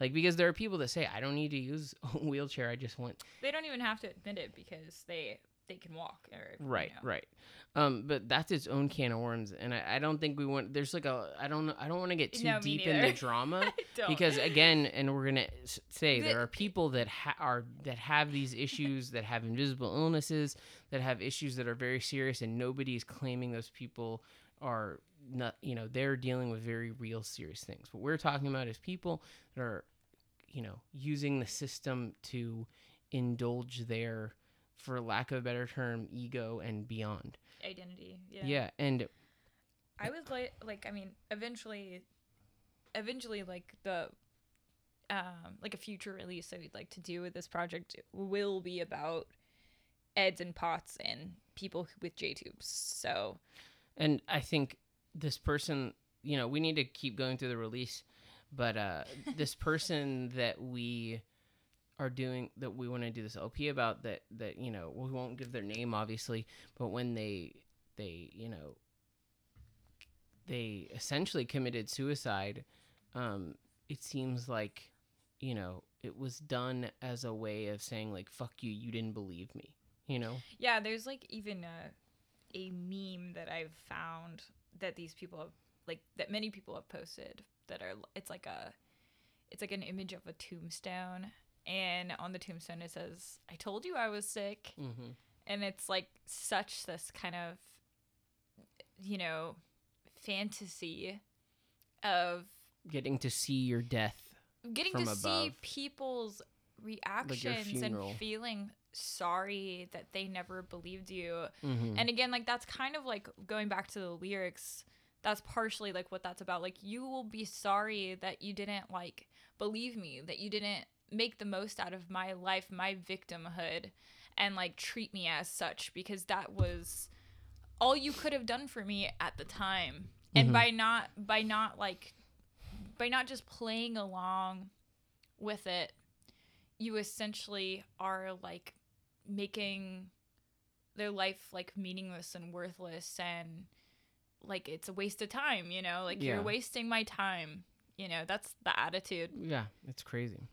Like because there are people that say i don't need to use (laughs) a wheelchair i just want they don't even have to admit it because they they can walk or you right know. right. Um but that's its own can of worms and i, I don't think we want there's like a i don't i don't want to get too No, deep in the (laughs) drama because again and we're gonna say The- there are people that ha- are that have these issues that have invisible illnesses that have issues that are very serious and nobody's claiming those people are not you know they're dealing with very real serious things. What we're talking about is people that are you know using the system to indulge their for lack of a better term ego and beyond identity. Yeah. yeah, and I would like like I mean eventually eventually like the um like a future release that we'd like to do with this project will be about eds and pots and people with J tubes. So and i think this person you know we need to keep going through the release but uh this person that we are doing that we want to do this lp about that that you know we won't give their name obviously but when they they you know they essentially committed suicide um it seems like you know it was done as a way of saying like fuck you you didn't believe me you know? Yeah, there's like even a a meme that I've found that these people have like that many people have posted that are it's like a it's like an image of a tombstone and on the tombstone it says I told you I was sick mm-hmm. and it's like such this kind of you know fantasy of getting to see your death getting to see people's reactions funeral. and feeling sorry that they never believed you mm-hmm. and again like that's kind of like going back to the lyrics that's partially like what that's about like you will be sorry that you didn't like believe me that you didn't make the most out of my life my victimhood and like treat me as such because that was all you could have done for me at the time and Mhm. by not by not like by not just playing along with it you essentially are like making their life like meaningless and worthless and like it's a waste of time you know like Yeah. you're wasting my time you know that's the attitude Yeah, it's crazy.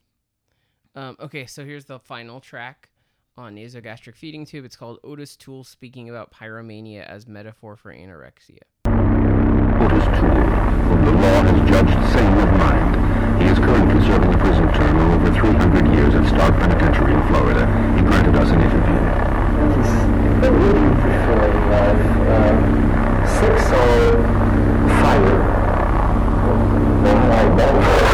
Um, okay, so here's the final track on nasogastric feeding tube. It's called Otis Toole speaking about pyromania as metaphor for anorexia. Otis Toole, whom the law has judged sane of mind. He is currently serving a prison term of over 300 years at Starke Penitentiary in Florida. He granted us an interview. What would you prefer in life? Uh, sex or fire? Oh my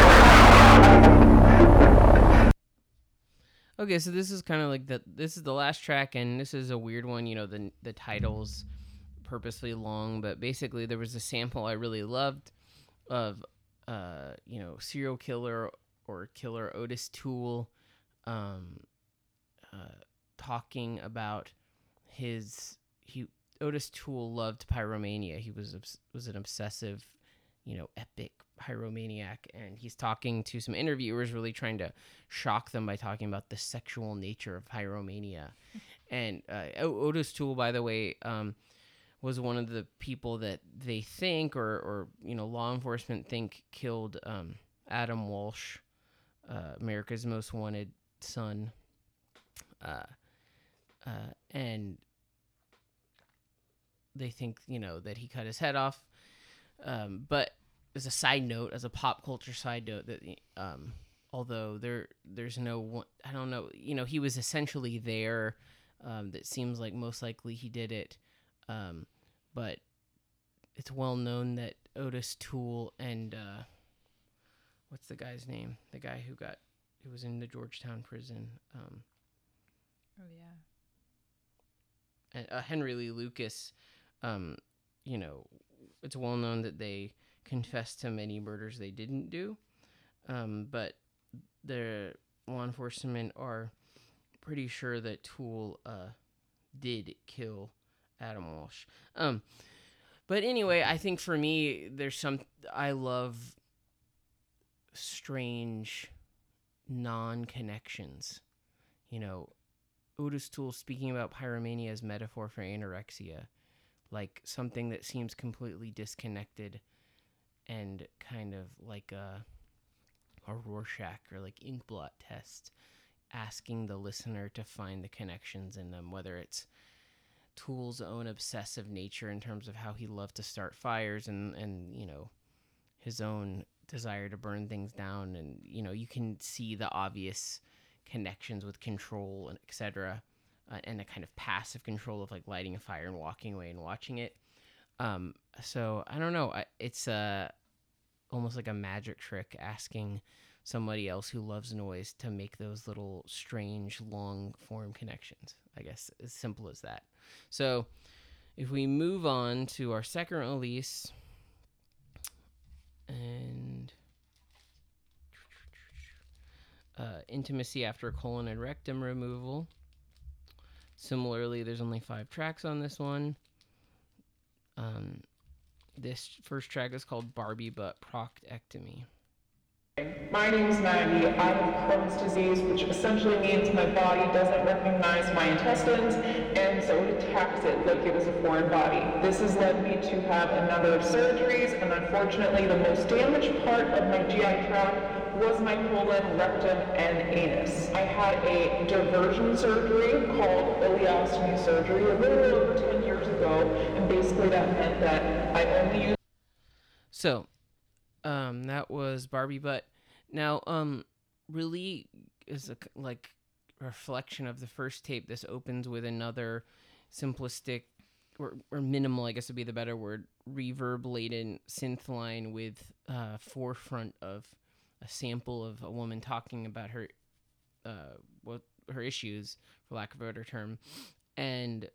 Okay, so this is kind of like the this is the last track, and this is a weird one. You know, the the title's purposely long, but basically there was a sample I really loved of uh you know serial killer or killer Otis Toole, um, uh, talking about his he Otis Toole loved pyromania. He was was an obsessive, you know, epic pyromaniac, and he's talking to some interviewers, really trying to shock them by talking about the sexual nature of pyromania. (laughs) and uh, Otis Toole, by the way, um, was one of the people that they think, or or you know, law enforcement think killed um, Adam Walsh, uh, America's Most Wanted son. Uh, uh, and they think you know that he cut his head off. Um, but as a side note, as a pop culture side note, that um, although there there's no one, I don't know, you know, he was essentially there. Um, that seems like most likely he did it. Um, but it's well known that Otis Toole and uh, what's the guy's name? The guy who got who was in the Georgetown prison. Um, Oh yeah. and, uh, Henry Lee Lucas, um, you know, it's well known that they confessed to many murders they didn't do, um, but the law enforcement are pretty sure that Toole uh, did kill Adam Walsh. Um, but anyway, I think for me, there's some I love strange non-connections. You know, Otis Toole speaking about pyromania as metaphor for anorexia, like something that seems completely disconnected and kind of like a, a Rorschach or like ink blot test, asking the listener to find the connections in them, whether it's Toole's own obsessive nature in terms of how he loved to start fires and, and you know, his own desire to burn things down. And, you know, you can see the obvious connections with control and etc. Uh, and a kind of passive control of like lighting a fire and walking away and watching it. Um, so I don't know. It's uh, almost like a magic trick asking somebody else who loves noise to make those little strange long form connections. I guess as simple as that. So if we move on to our second release and uh, intimacy after colon and rectum removal. Similarly, there's only five tracks on this one. Um, this first track is called Barbie Butt Proctectomy. My name is Maggie. I have Crohn's disease, which essentially means my body doesn't recognize my intestines, and so it attacks it like it is a foreign body. This has led me to have a number of surgeries, and unfortunately, the most damaged part of my GI tract was my colon, rectum, and anus. I had a diversion surgery called ileostomy surgery a little over 10 years ago, and basically that meant that I only used So, um, that was Barbie Butt. Now, um, really is a like reflection of the first tape. This opens with another simplistic or, or minimal, I guess would be the better word, reverb laden synth line with uh, forefront of a sample of a woman talking about her uh, what her issues, for lack of a better term, and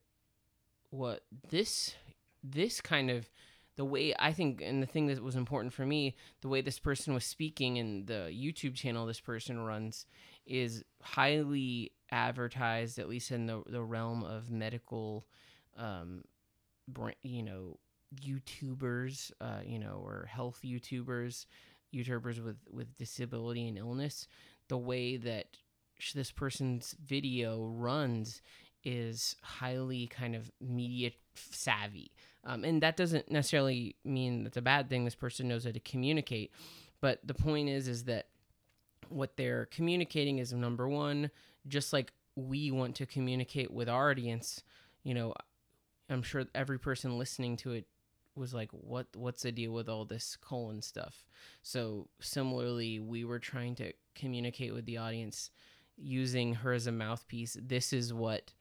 what this this kind of the way I think, and the thing that was important for me, the way this person was speaking and the YouTube channel this person runs is highly advertised, at least in the, the realm of medical, um, you know, YouTubers, uh, you know, or health YouTubers, YouTubers with, with disability and illness. The way that this person's video runs is highly kind of media savvy. Um, and that doesn't necessarily mean that's a bad thing. This person knows how to communicate. But the point is, is that what they're communicating is number one, just like we want to communicate with our audience, you know, I'm sure every person listening to it was like, what, what's the deal with all this colon stuff? So similarly, we were trying to communicate with the audience using her as a mouthpiece. This is what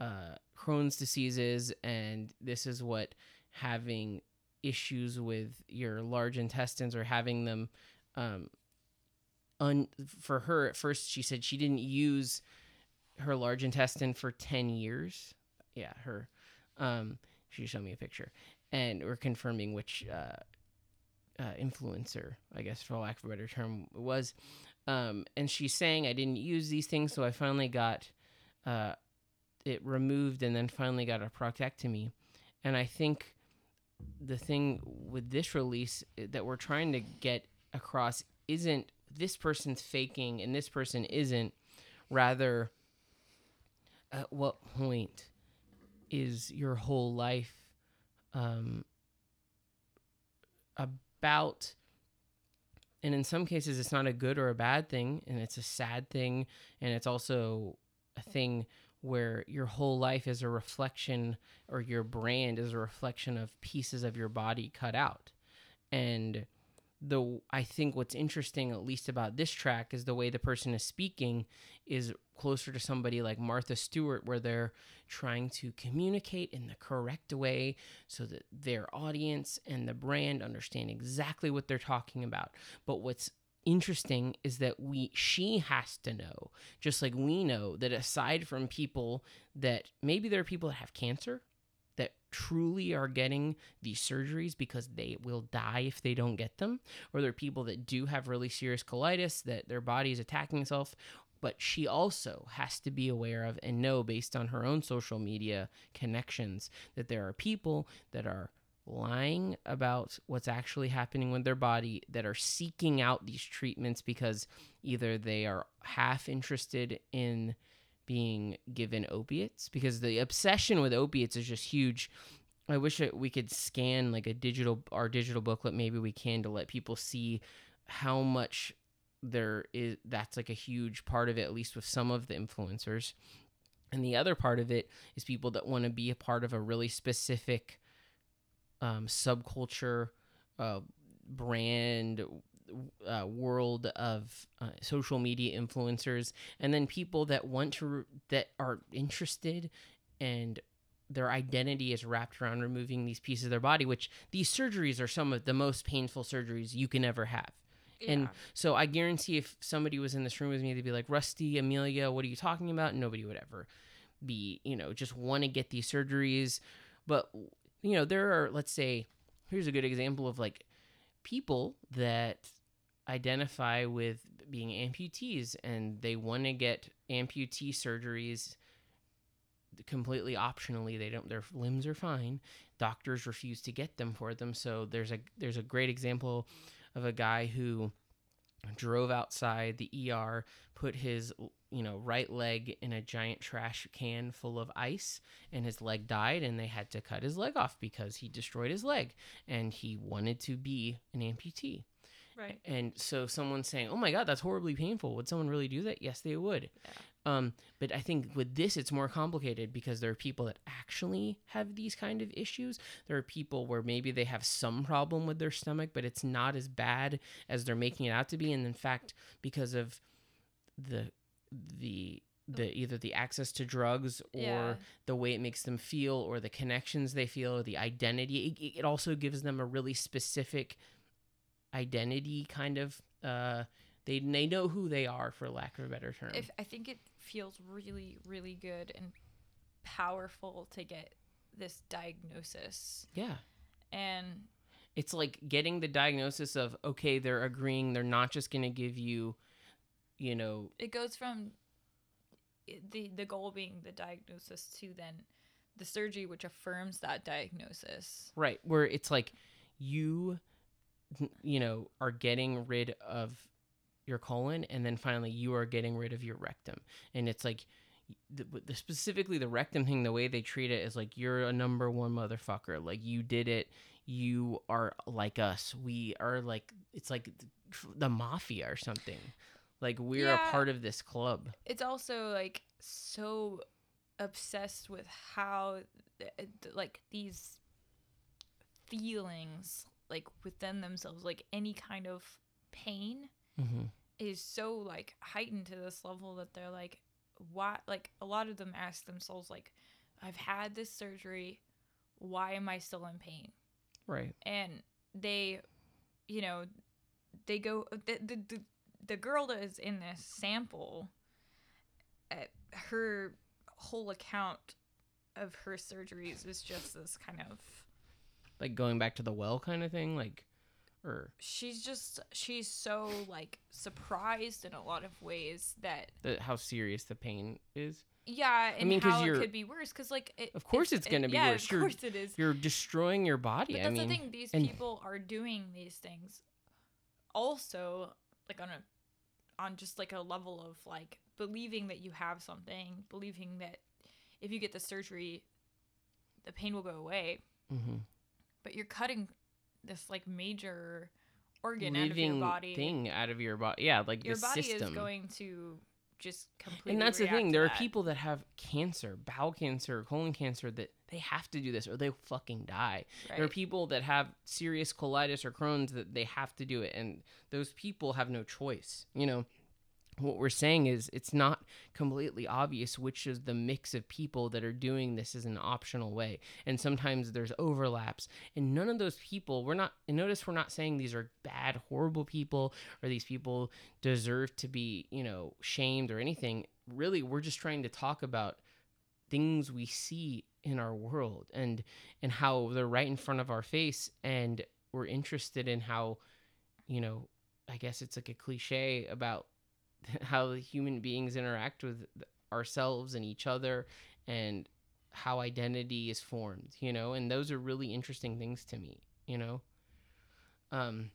uh, Crohn's diseases, and this is what having issues with your large intestines or having them. Um, un- for her, at first, she said she didn't use her large intestine for 10 years. Yeah, her. Um, she showed me a picture, and we're confirming which uh, uh, influencer, I guess, for lack of a better term, it was. Um, and she's saying I didn't use these things, so I finally got uh, it removed and then finally got a proctectomy. And I think the thing with this release that we're trying to get across isn't this person's faking and this person isn't. Rather, at what point is your whole life um, about and in some cases it's not a good or a bad thing and it's a sad thing and it's also a thing where your whole life is a reflection or your brand is a reflection of pieces of your body cut out. And the i think what's interesting at least about this track is the way the person is speaking is closer to somebody like martha stewart where they're trying to communicate in the correct way so that their audience and the brand understand exactly what they're talking about. But what's interesting is that we she has to know. Just like we know that aside from people that maybe there are people that have cancer that truly are getting these surgeries because they will die if they don't get them or there are people that do have really serious colitis that their body is attacking itself but she also has to be aware of and know based on her own social media connections that there are people that are lying about what's actually happening with their body that are seeking out these treatments because either they are half interested in being given opiates? Because the obsession with opiates is just huge. I wish that we could scan like a digital our digital booklet. Maybe we can to let people see how much there is that's like a huge part of it at least with some of the influencers. And the other part of it is people that want to be a part of a really specific um, subculture uh, brand uh, world of uh, social media influencers and then people that want to that are interested and their identity is wrapped around removing these pieces of their body which these surgeries are some of the most painful surgeries you can ever have and so I guarantee if somebody was in this room with me, they'd be like, Rusty, Amelia, what are you talking about? Nobody would ever be, you know, just want to get these surgeries. But, you know, there are, let's say, here's a good example of like people that identify with being amputees and they want to get amputee surgeries completely optionally. They don't their limbs are fine. Doctors refuse to get them for them. So there's a there's a great example of a guy who drove outside the ER, put his you know right leg in a giant trash can full of ice, and his leg died, and they had to cut his leg off because he destroyed his leg, and he wanted to be an amputee. Right. And so someone's saying, "Oh my God, that's horribly painful." Would someone really do that? Yes, they would. Um, but I think with this, it's more complicated because there are people that actually have these kind of issues. There are people where maybe they have some problem with their stomach, but it's not as bad as they're making it out to be. And in fact, because of the the the either the access to drugs or Yeah. the way it makes them feel or the connections they feel or the identity it, it also gives them a really specific identity kind of uh they they know who they are for lack of a better term If I think it feels really, really good and powerful to get this diagnosis. yeah And it's like getting the diagnosis of okay they're agreeing they're not just going to give you you know it goes from the the goal being the diagnosis to then the surgery which affirms that diagnosis. right where it's like you you know are getting rid of your colon and then finally you are getting rid of your rectum. And it's like the, the specifically the rectum thing the way they treat it is like you're a number one motherfucker. Like you did it. You are like us. We are like it's like the mafia or something like we're Yeah. a part of this club It's also like so obsessed with how th- like these feelings like within themselves like any kind of pain mm-hmm. is so like heightened to this level that they're like why like a lot of them ask themselves like I've had this surgery why am I still in pain right and they you know they go the the, the, the girl that is in this sample uh, her whole account of her surgeries is just this kind of like going back to the well kind of thing like or she's just she's so like surprised in a lot of ways that the, how serious the pain is yeah and mean, 'cause how it could be worse because like it, Of course it's gonna be yeah, worse. of You're- course it is you're destroying your body But i that's mean the thing; these and- people are doing these things, also like on a, on just like a level of like believing that you have something, believing that if you get the surgery, the pain will go away. Mhm. But you're cutting this like major organ out of your body. thing out of your body yeah like your body system is going to just completely. and that's the thing there are that. people that have cancer bowel cancer colon cancer that they have to do this or they fucking die there are people that have serious colitis or crohn's that they have to do it and those people have no choice you know what we're saying is it's not completely obvious which is the mix of people that are doing this as an optional way. And sometimes there's overlaps. And none of those people we're not and notice we're not saying these are bad horrible people or these people deserve to be you know shamed or anything. Really we're just trying to talk about things we see in our world and and how they're right in front of our face. And we're interested in how you know i guess it's like a cliche about how human beings interact with ourselves and each other and how identity is formed you know? And those are really interesting things to me you know? Um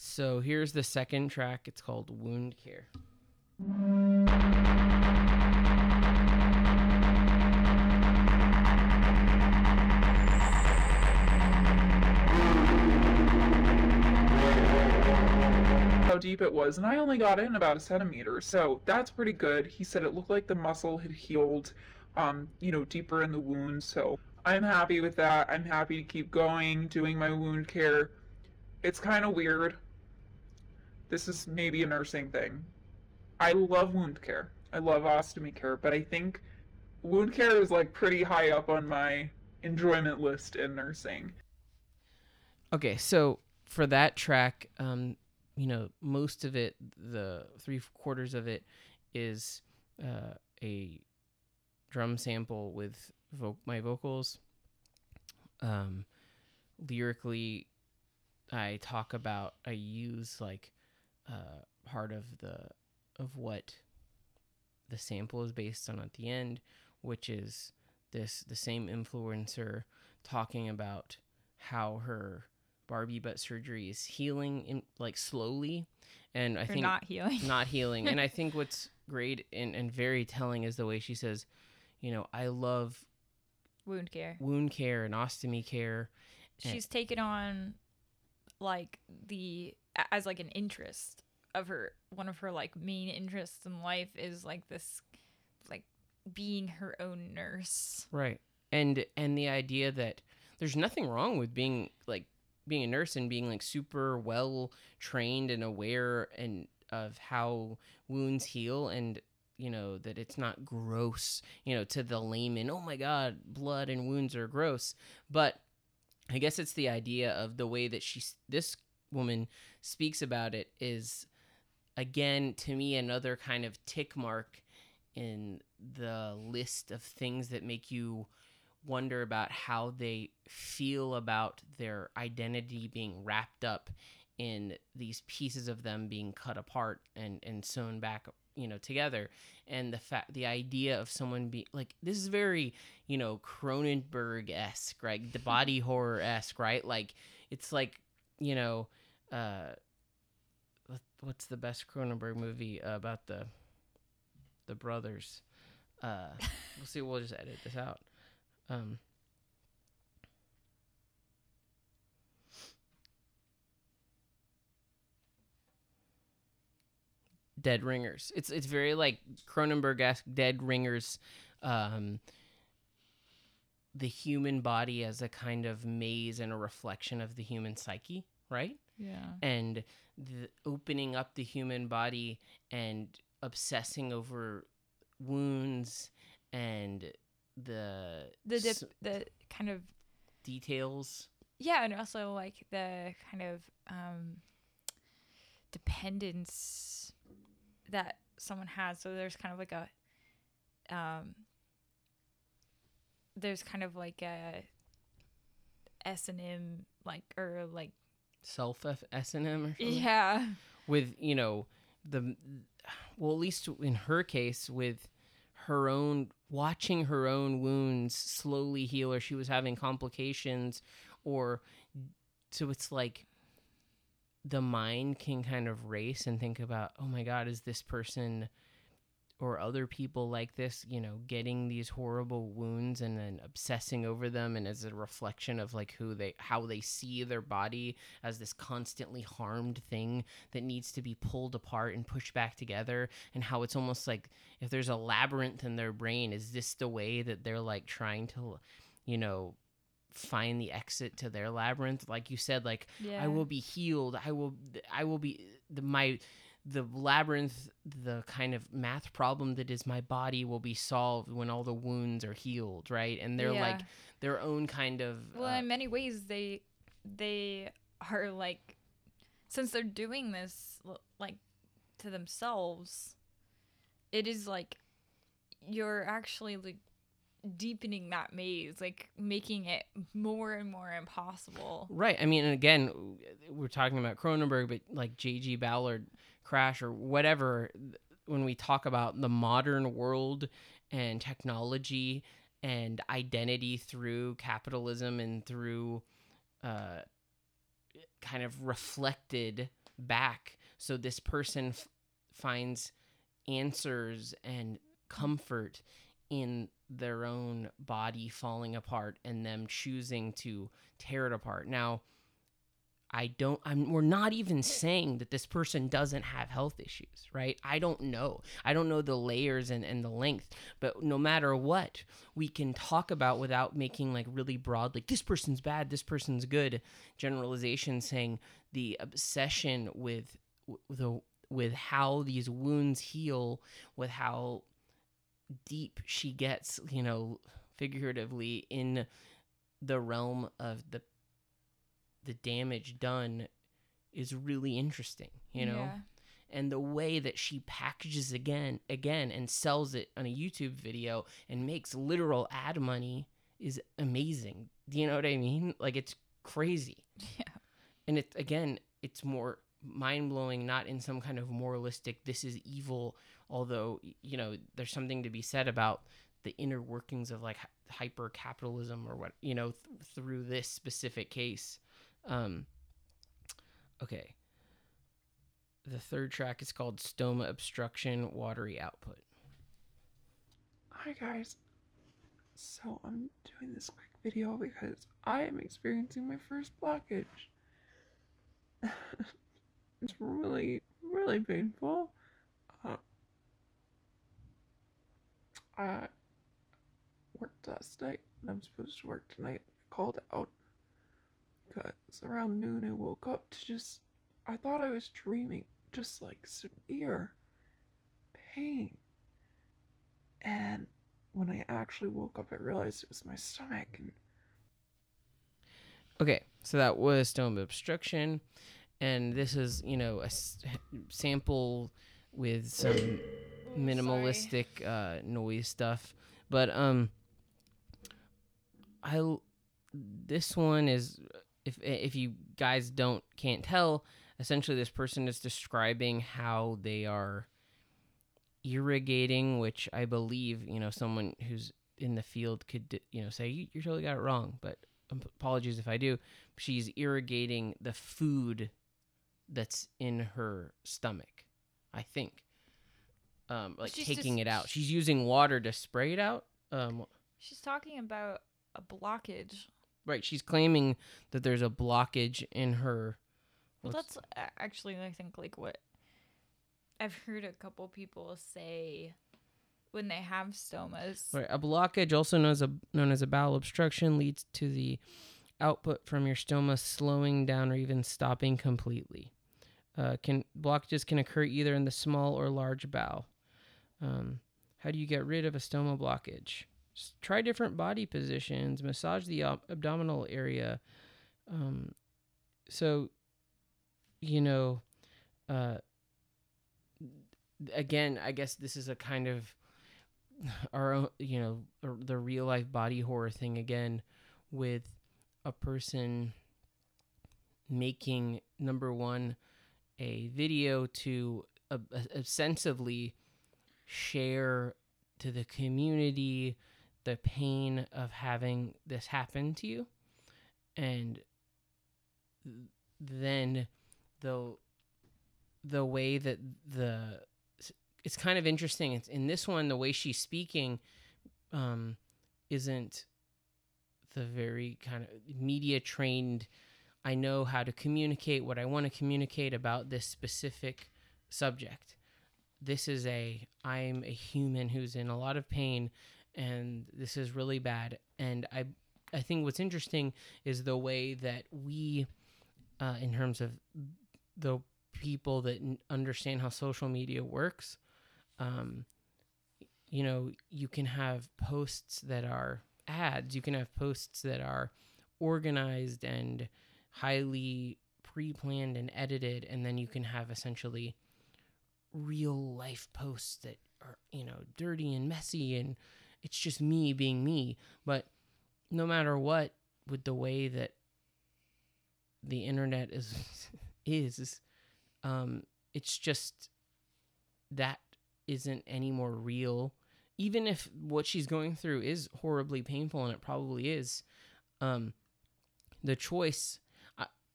so here's the second track. It's called wound care deep it was, and I only got in about a centimeter, so that's pretty good. He said it looked like the muscle had healed, um, you know, deeper in the wound, so I'm happy with that. I'm happy to keep going, doing my wound care. It's kind of weird. This is maybe a nursing thing. I love wound care. I love ostomy care, but I think wound care is like pretty high up on my enjoyment list in nursing. Okay, so for that track, um, you know, most of it, the three quarters of it, is uh, a drum sample with vo- my vocals. Um, lyrically, I talk about I use like uh, part of the of what the sample is based on at the end, which is this the same influencer talking about how her Barbie butt surgery is healing in like slowly, and I Or think not healing. not healing. and I (laughs) think what's great and, and very telling is the way she says, you know, I love Wound care. wound care and ostomy care. and- She's taken on like the as like an interest of her one of her like main interests in life is like this like being her own nurse. Right. And and the idea that there's nothing wrong with being like being a nurse and being like super well trained and aware and of how wounds heal and you know that it's not gross, you know, to the layman, oh my god, blood and wounds are gross. But I guess it's the idea of the way that she this woman speaks about it is again to me another kind of tick mark in the list of things that make you wonder about how they feel about their identity being wrapped up in these pieces of them being cut apart and and sewn back you know together. And the fact the idea of someone be like this is very you know cronenberg-esque right? The body (laughs) horror-esque right? Like it's like you know uh what's the best cronenberg movie about the the brothers? Uh we'll see we'll just edit this out um dead ringers it's it's very like cronenberg-esque dead ringers um the human body as a kind of maze and a reflection of the human psyche right Yeah. and the opening up the human body and obsessing over wounds and the The s- the kind of details? Yeah, and also like the kind of um dependence that someone has. So there's kind of like a um there's kind of like a S and M like or like self F- s&m or something? Yeah. With you know the well at least in her case with her own watching her own wounds slowly heal or she was having complications or so it's like the mind can kind of race and think about oh my god is this person or other people like this you know getting these horrible wounds and then obsessing over them and as a reflection of like who they how they see their body as this constantly harmed thing that needs to be pulled apart and pushed back together and how it's almost like if there's a labyrinth in their brain is this the way that they're like trying to you know find the exit to their labyrinth like you said like yeah I will be healed. I will I will be the, my the labyrinth, the kind of math problem that is my body will be solved when all the wounds are healed, right? And they're like their own kind of Well, uh, in many ways, they they are like, since they're doing this like to themselves, it is like you're actually like deepening that maze, like making it more and more impossible. Right. I mean, and again, we're talking about Cronenberg, but like J.G. Ballard crash or whatever. When we talk about the modern world and technology and identity through capitalism and through uh, kind of reflected back, so this person f- finds answers and comfort in their own body falling apart and them choosing to tear it apart. Now, I don't I'm we're not even saying that this person doesn't have health issues, right? I don't know. I don't know the layers and, and the length, but no matter what, we can talk about without making like really broad like this person's bad, this person's good generalization saying the obsession with the with how these wounds heal, with how deep she gets, you know, figuratively in the realm of the the damage done is really interesting, you know? Yeah. And the way that she packages again again and sells it on a YouTube video and makes literal ad money is amazing. Do you know what I mean? Like it's crazy. (laughs) Yeah. And it again, it's more mind blowing, not in some kind of moralistic, this is evil. Although, you know, there's something to be said about the inner workings of like hyper capitalism or what, you know, th- through this specific case. Um, okay. The third track is called Stoma Obstruction Watery Output. Hi guys. So I'm doing this quick video because I am experiencing my first blockage. (laughs) it's really, really painful. Uh, I worked last night and I'm supposed to work tonight. I called out because around noon I woke up to just, I thought I was dreaming, just like severe pain. And when I actually woke up, I realized it was my stomach. And Okay, so that was stoma obstruction, and this is you know a s- sample with some minimalistic uh, noise stuff, but um, I this one is if if you guys don't can't tell, essentially this person is describing how they are irrigating, which I believe you know someone who's in the field could you know say you, you totally got it wrong, but apologies if I do. She's irrigating the food that's in her stomach, I think. Um, like She's taking just- it out. She's using water to spray it out. Um, She's talking about a blockage. Right. She's claiming that there's a blockage in her. Well, that's actually, I think, like what I've heard a couple people say when they have stomas. Right, a blockage, also known as a known as a bowel obstruction, leads to the output from your stoma slowing down or even stopping completely. Uh, can blockages can occur either in the small or large bowel. Um, how do you get rid of a stoma blockage? Try different body positions. Massage the ab- abdominal area. Um, so, you know, uh, again, I guess this is a kind of our own, you know, the real life body horror thing again with a person making number one a video to uh, ostensibly share to the community the pain of having this happen to you and then the the way that the it's kind of interesting. It's in this one the way she's speaking um, isn't the very kind of media trained. I know how to communicate what I want to communicate about this specific subject. This is a I'm a human who's in a lot of pain, and this is really bad. And I I think what's interesting is the way that we, uh, in terms of the people that n- understand how social media works, um, you know, you can have posts that are ads, you can have posts that are organized and highly pre planned and edited, and then you can have essentially real life posts that are, you know, dirty and messy and it's just me being me. But no matter what, with the way that the internet is (laughs) is um it's just that isn't any more real even if what she's going through is horribly painful and it probably is um the choice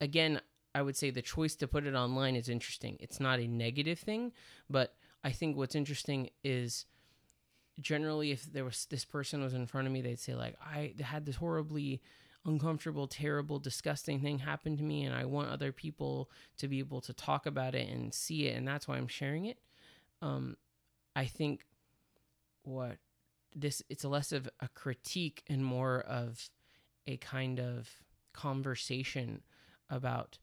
again i would say the choice to put it online is interesting it's not a negative thing but i think what's interesting is generally if there was this person was in front of me they'd say like i had this horribly uncomfortable terrible disgusting thing happen to me and i want other people to be able to talk about it and see it and that's why i'm sharing it. Um i think what this it's less of a critique and more of a kind of conversation about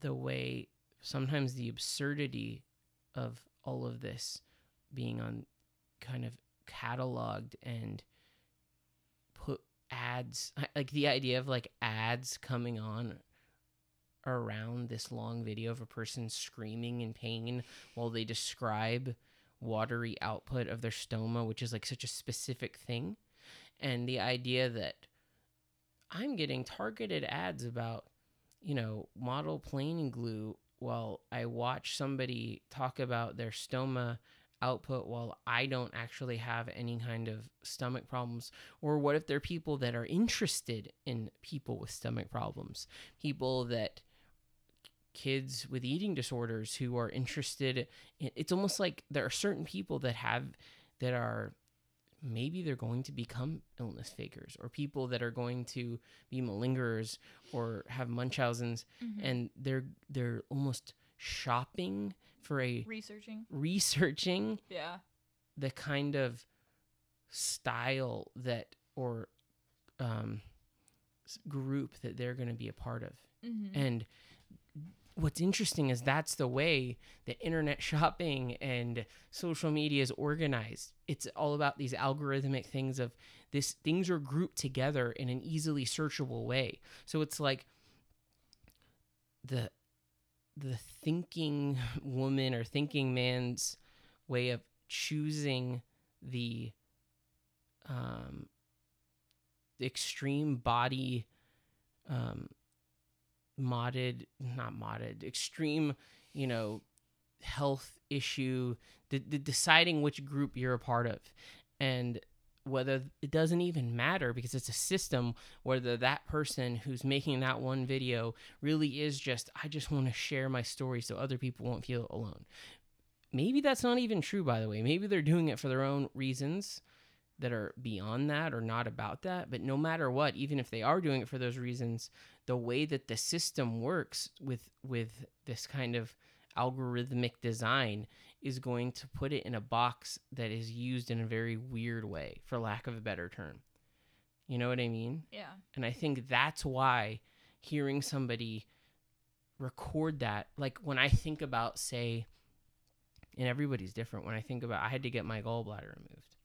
the way sometimes the absurdity of all of this being on kind of cataloged and put ads (laughs) like the idea of like ads coming on around this long video of a person screaming in pain while they describe watery output of their stoma which is like such a specific thing. And the idea that i'm getting targeted ads about you know model planing glue while i watch somebody talk about their stoma output while I don't actually have any kind of stomach problems? Or what if there are people that are interested in people with stomach problems? People that kids with eating disorders who are interested in, it's almost like there are certain people that have that are maybe they're going to become illness fakers or people that are going to be malingerers or have munchausen's mm-hmm. and they're they're almost shopping for a Researching. researching Yeah. the kind of style that or um, group that they're going to be a part of. Mm-hmm. And what's interesting is that's the way that internet shopping and social media is organized. It's all about these algorithmic things of this things are grouped together in an easily searchable way. So it's like the the thinking woman or thinking man's way of choosing the um extreme body um modded not modded extreme you know health issue the, the deciding which group you're a part of. And whether it doesn't even matter because it's a system whether that person who's making that one video really is just i just want to share my story so other people won't feel alone. Maybe that's not even true by the way. Maybe they're doing it for their own reasons that are beyond that or not about that but no matter what even if they are doing it for those reasons the way that the system works with with this kind of algorithmic design is going to put it in a box that is used in a very weird way for lack of a better term you know what i mean Yeah. and I think that's why hearing somebody record that, like when I think about, say, and everybody's different. When I think about, I had to get my gallbladder removed.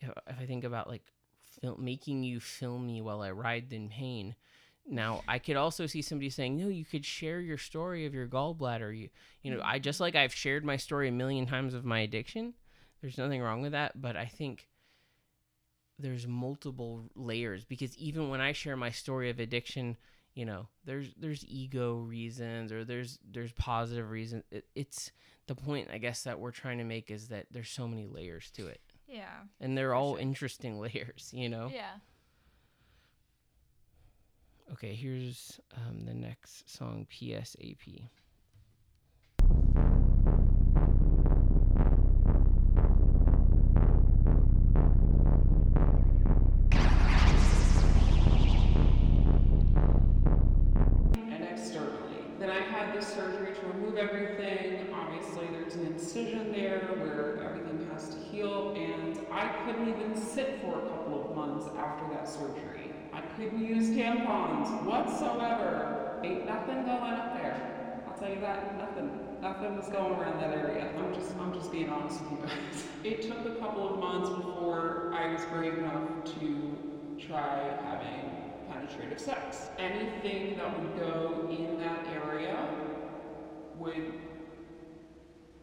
If, I think about like making you film me while I writhed in pain. Now I could also see somebody saying, "No, you could share your story of your gallbladder." You, you know, I mm-hmm. just like I've shared my story a million times of my addiction. There's nothing wrong with that, but I think there's multiple layers because even when I share my story of addiction, you know, there's there's ego reasons or there's there's positive reasons. It, it's the point I guess that we're trying to make is that there's so many layers to it, Yeah. and they're all sure. interesting (laughs) layers. You know. Yeah. Okay, here's um, the next song, PSAP. and externally. Then I had this surgery to remove everything. Obviously, there's an incision there where everything has to heal, and I couldn't even sit for a couple of months after that surgery. I couldn't use tampons whatsoever. Ain't nothing going up there. I'll tell you that nothing, nothing was going around that area. I'm just, I'm just being honest with you guys. (laughs) It took a couple of months before I was brave enough to try having penetrative sex. Anything that would go in that area would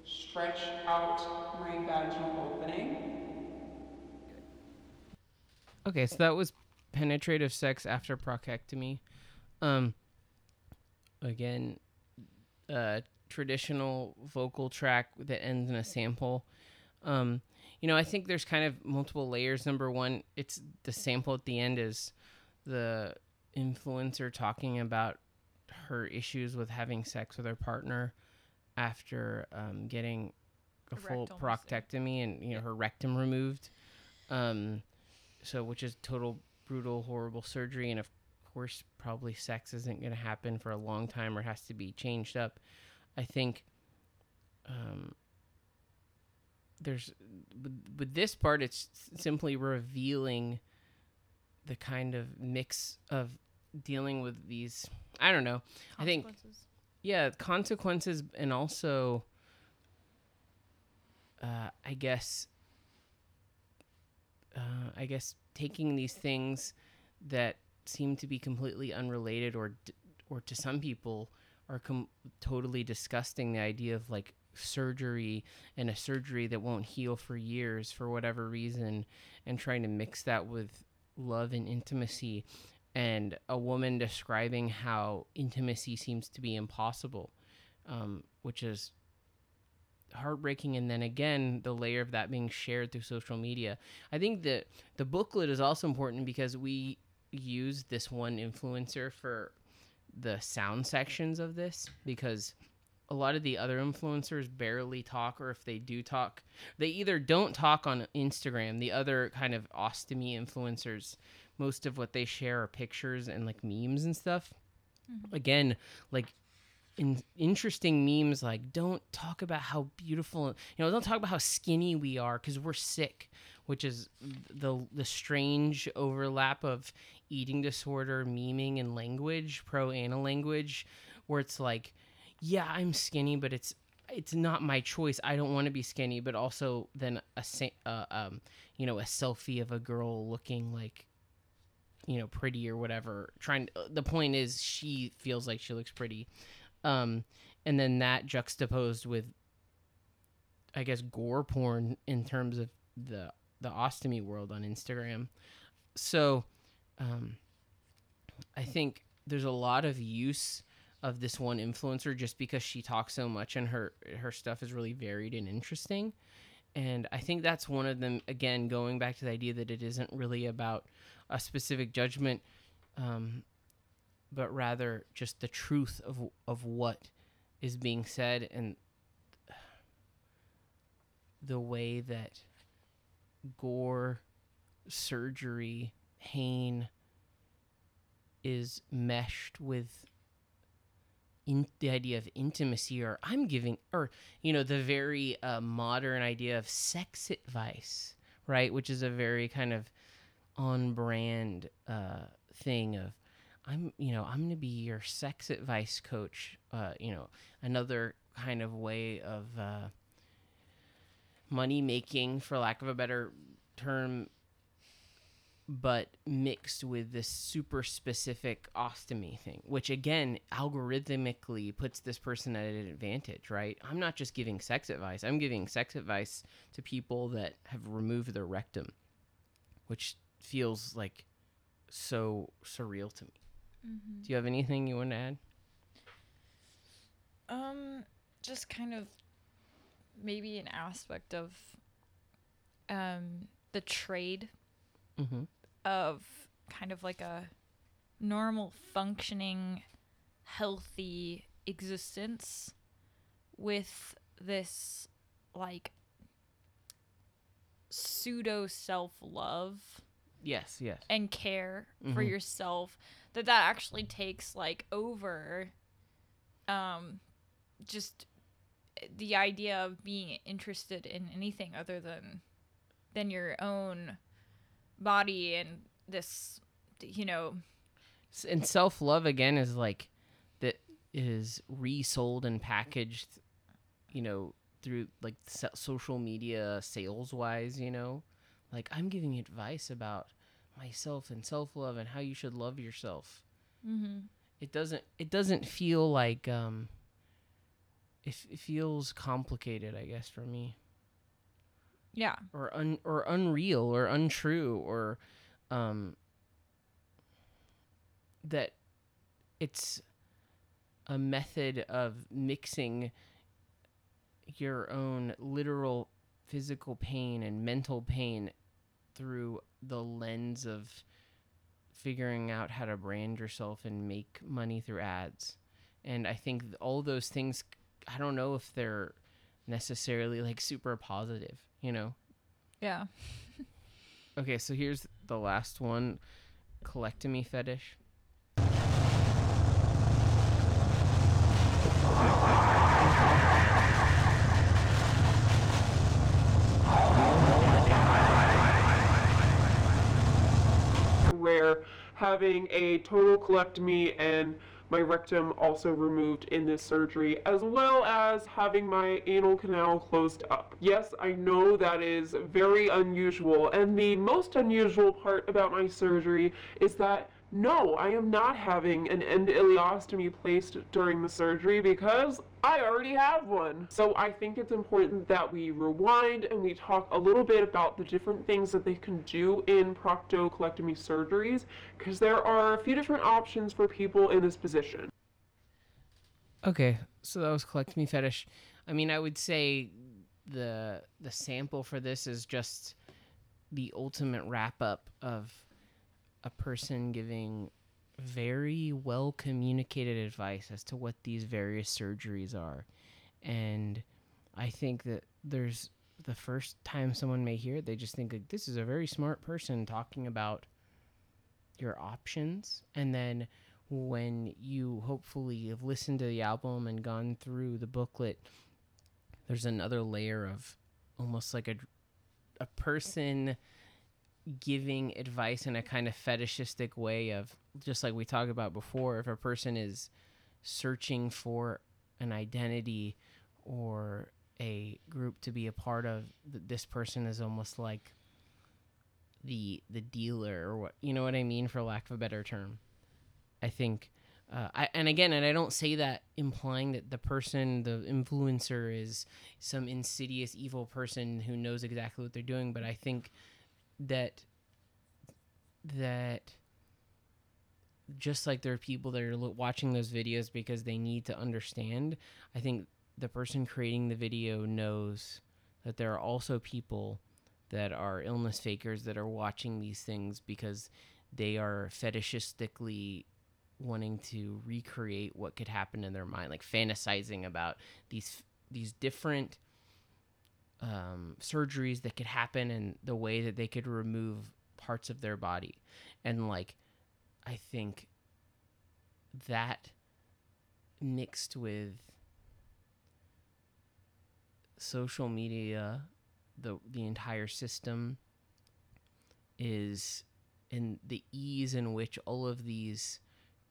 stretch out my vaginal opening. Okay, so that was penetrative sex after proctectomy. Um, again, uh, traditional vocal track that ends in a sample. Um, you know, I think there's kind of multiple layers. Number one, it's the sample at the end is the influencer talking about her issues with having sex with her partner after um, getting a full proctectomy and you know her rectum removed. Um, so which is total brutal, horrible surgery, and of course, probably sex isn't going to happen for a long time or has to be changed up. I think um, there's with, this part, it's simply revealing the kind of mix of dealing with these. I don't know. I think yeah consequences and also uh, i guess uh, i guess taking these things that seem to be completely unrelated or or to some people are com- totally disgusting. The idea of like surgery and a surgery that won't heal for years for whatever reason and trying to mix that with love and intimacy and a woman describing how intimacy seems to be impossible, um, which is heartbreaking. And then again, the layer of that being shared through social media. I think that the booklet is also important because we use this one influencer for the sound sections of this because a lot of the other influencers barely talk or if they do talk they either don't talk on instagram the other kind of ostomy influencers most of what they share are pictures and like memes and stuff mm-hmm. again like in interesting memes like don't talk about how beautiful you know don't talk about how skinny we are because we're sick which is the the strange overlap of eating disorder meming and language pro ana language where it's like yeah i'm skinny but it's it's not my choice. I don't want to be skinny but also then a uh, um you know a selfie of a girl looking like you know pretty or whatever trying the point is she feels like she looks pretty um and then that juxtaposed with i guess gore porn in terms of the the ostomy world on instagram. So um i think there's a lot of use of this one influencer just because she talks so much and her her stuff is really varied and interesting. And i think that's one of them again going back to the idea that it isn't really about a specific judgment um, but rather just the truth of of what is being said and the way that gore surgery pain is meshed with in the idea of intimacy or i'm giving or you know the very uh, modern idea of sex advice right? Which is a very kind of on brand uh, thing of i'm you know i'm gonna be your sex advice coach uh, you know another kind of way of uh, money making for lack of a better term but mixed with this super specific ostomy thing, which again algorithmically puts this person at an advantage, right? I'm not just giving sex advice, I'm giving sex advice to people that have removed their rectum, which feels like so surreal to me. Do you have anything you want to add? Um, just kind of maybe an aspect of um the trade Mm-hmm. of kind of like a normal functioning healthy existence with this like pseudo self-love Yes, yes. and care for Mhm. yourself that that actually takes like over um just the idea of being interested in anything other than than your own body and this you know S- and self love again is like that is resold and packaged, you know, through like so- social media sales wise, you know, like I'm giving advice about myself and self love and how you should love yourself. Mm-hmm. It doesn't. It doesn't feel like um. It, it feels complicated, I guess, for me Yeah. or un or unreal or untrue or um that it's a method of mixing your own literal physical pain and mental pain through the lens of figuring out how to brand yourself and make money through ads. And I think all those things I don't know if they're necessarily like super positive, you know. Yeah. (laughs) Okay, so here's the last one colectomy fetish. where having a total colectomy and my rectum also removed in this surgery, as well as having my anal canal closed up. Yes, I know that is very unusual, and the most unusual part about my surgery is that no, I am not having an end ileostomy placed during the surgery because I already have one. So I think it's important that we rewind and we talk a little bit about the different things that they can do in proctocolectomy surgeries because there are a few different options for people in this position. Okay, so that was colectomy fetish. I mean, I would say the the sample for this is just the ultimate wrap up of a person giving very well communicated advice as to what these various surgeries are. And I think that there's the first time someone may hear it, they just think like this is a very smart person talking about your options. And then when you hopefully have listened to the album and gone through the booklet, there's another layer of almost like a a person giving advice in a kind of fetishistic way of just like we talked about before if a person is searching for an identity or a group to be a part of th- this person is almost like the the dealer or what you know what I mean for lack of a better term I think uh, I, and again, and I don't say that implying that the person, the influencer, is some insidious evil person who knows exactly what they're doing. But I think that that just like there are people that are watching those videos because they need to understand, I think the person creating the video knows that there are also people that are illness fakers that are watching these things because they are fetishistically wanting to recreate what could happen in their mind, like fantasizing about these these different um, surgeries that could happen and the way that they could remove parts of their body, and like I think that mixed with social media, the the entire system is in the ease in which all of these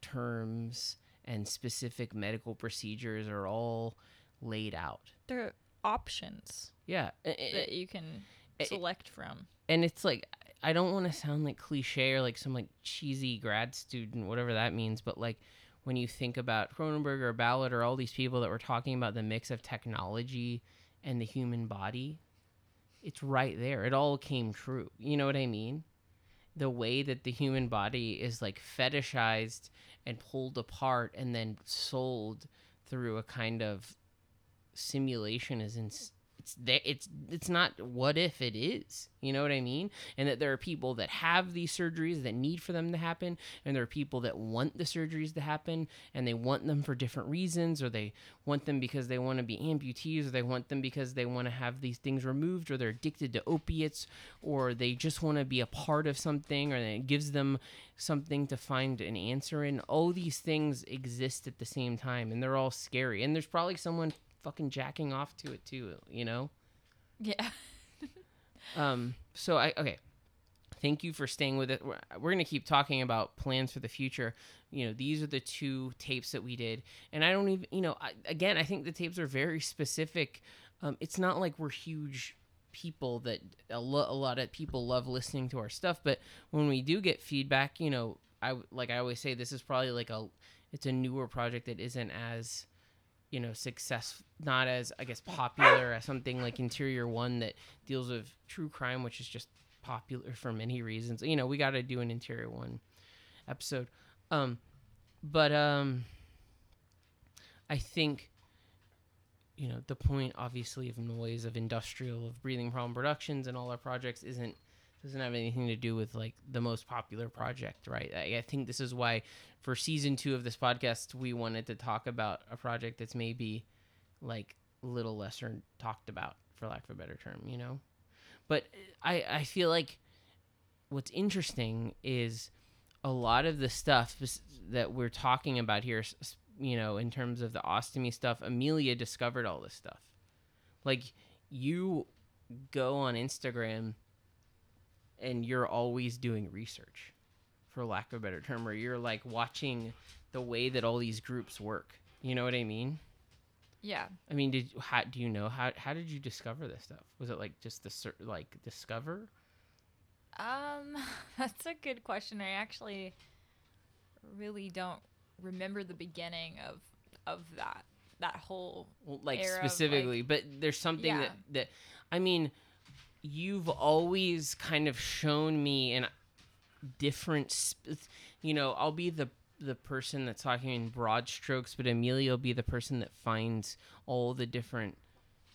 terms and specific medical procedures are all laid out. There are options Yeah, that you can select from. and it's like I don't want to sound like cliche or like some like cheesy grad student, whatever that means, but like when you think about Cronenberg or Ballard or all these people that were talking about the mix of technology and the human body, it's right there. It all came true. You know what I mean? The way that the human body is like fetishized and pulled apart and then sold through a kind of simulation is in it's there it's it's not what if it is you know what i mean? And that there are people that have these surgeries that need for them to happen and there are people that want the surgeries to happen and they want them for different reasons or they want them because they want to be amputees or they want them because they want to have these things removed or they're addicted to opiates or they just want to be a part of something or it gives them something to find an answer in. All these things exist at the same time and they're all scary. And there's probably someone fucking jacking off to it too you know Yeah. (laughs) um so i okay thank you for staying with it. We're, we're gonna keep talking about plans for the future. You know, these are the two tapes that we did, and I don't even, you know, I, again, I think the tapes are very specific. Um, it's not like we're huge people that a, lo- a lot of people love listening to our stuff, but when we do get feedback, you know, I like I always say this is probably like a it's a newer project that isn't as you know success not as i guess popular as something like interior one that deals with true crime which is just popular for many reasons. You know we got to do an interior one episode. Um but um i think you know the point obviously of noise of industrial of breathing problem productions and all our projects isn't doesn't have anything to do with like the most popular project right? I, I think this is why for season two of this podcast we wanted to talk about a project that's maybe like a little lesser talked about for lack of a better term you know? But uh, i i feel like what's interesting is a lot of the stuff that we're talking about here you know in terms of the ostomy stuff amelia discovered all this stuff. Like you go on instagram and you're always doing research for lack of a better term or you're like watching the way that all these groups work you know what i mean Yeah. i mean did how do you know how how did you discover this stuff was it like just the like discover Um, (laughs) that's a good question. I actually really don't remember the beginning of of that that whole well, like specifically but there's something Yeah. that that i mean you've always kind of shown me in different sp- you know i'll be the the person that's talking in broad strokes but amelia will be the person that finds all the different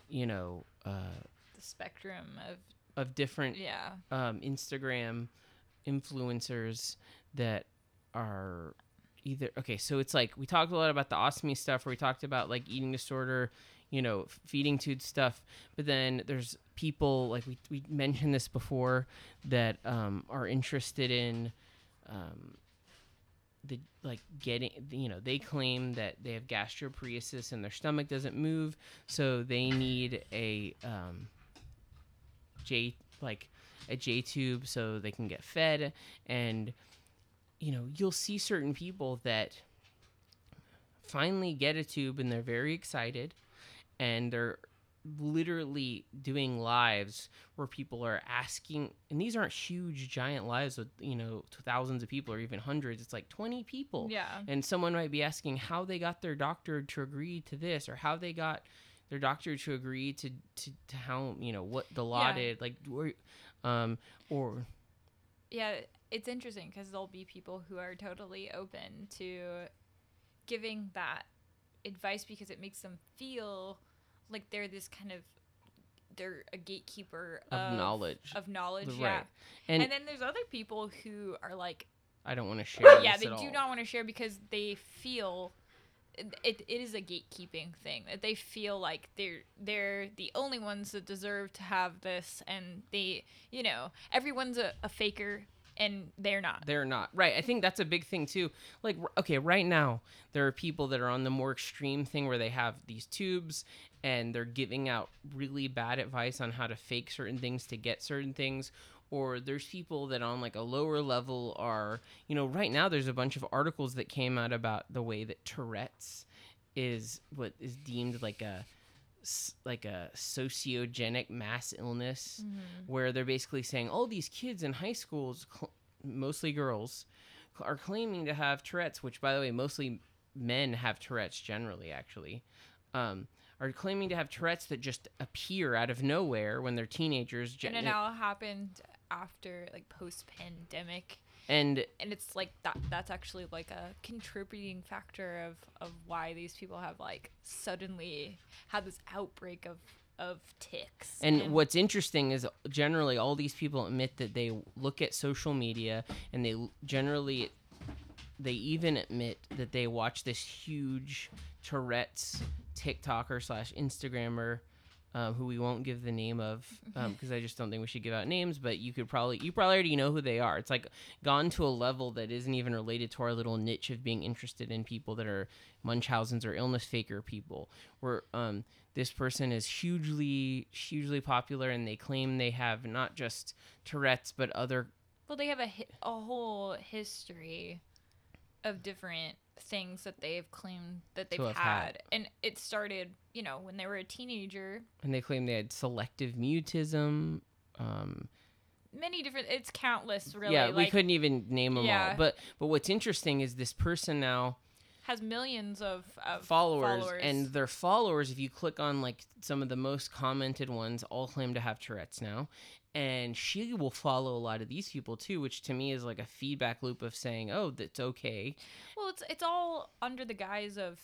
you know uh the spectrum of of different yeah um, Instagram influencers that are either okay. So it's like we talked a lot about the ostomy stuff, where we talked about like eating disorder, you know, feeding tube stuff. But then there's people like we we mentioned this before that um, are interested in. Um, the like getting you know they claim that they have gastroparesis and their stomach doesn't move so they need a um, J like a J tube so they can get fed and you know you'll see certain people that finally get a tube and they're very excited and they're literally doing lives where people are asking and these aren't huge giant lives with you know thousands of people or even hundreds it's like 20 people yeah and someone might be asking how they got their doctor to agree to this or how they got their doctor to agree to to, to how you know what the law Yeah. did like or, um or yeah it's interesting because there'll be people who are totally open to giving that advice because it makes them feel like they're this kind of they're a gatekeeper Of knowledge. of knowledge Right. yeah and, and, then there's other people who are like i don't want to share yeah they do all. not want to share because they feel it, it, it is a gatekeeping thing that they feel like they're they're the only ones that deserve to have this and they you know everyone's a, a faker and they're not. They're not. Right. I think that's a big thing too. Like okay right now there are people that are on the more extreme thing where they have these tubes and they're giving out really bad advice on how to fake certain things to get certain things. Or there's people that on like a lower level are you know right now there's a bunch of articles that came out about the way that tourette's is what is deemed like a like a sociogenic mass illness where they're basically saying all these kids in high schools cl- mostly girls cl- are claiming to have tourette's which by the way mostly men have tourette's generally actually um, are claiming to have tourette's that just appear out of nowhere when they're teenagers. Gen- and it all happened after like post pandemic and and it's like that that's actually like a contributing factor of of why these people have like suddenly had this outbreak of of tics. And what's interesting is generally all these people admit that they look at social media and they generally they even admit that they watch this huge Tourette's TikToker slash Instagrammer um, who we won't give the name of because I just don't think we should give out names. But you could probably you probably already know who they are. It's like gone to a level that isn't even related to our little niche of being interested in people that are Munchausen's or illness faker people. Where um, this person is hugely hugely popular and they claim they have not just Tourette's but other Well, they have a hi- a whole history of different things that they've claimed that they've had. had. and it started, you know, when they were a teenager. and they claim they had selective mutism. Um, Many different. It's countless, really. yeah, we like, couldn't even name them Yeah. all. But but what's interesting is this person now has millions of, of followers, followers, and their followers. If you click on like some of the most commented ones, all claim to have Tourette's now. And she will follow a lot of these people too, which to me is like a feedback loop of saying, "Oh, that's okay." well, it's it's all under the guise of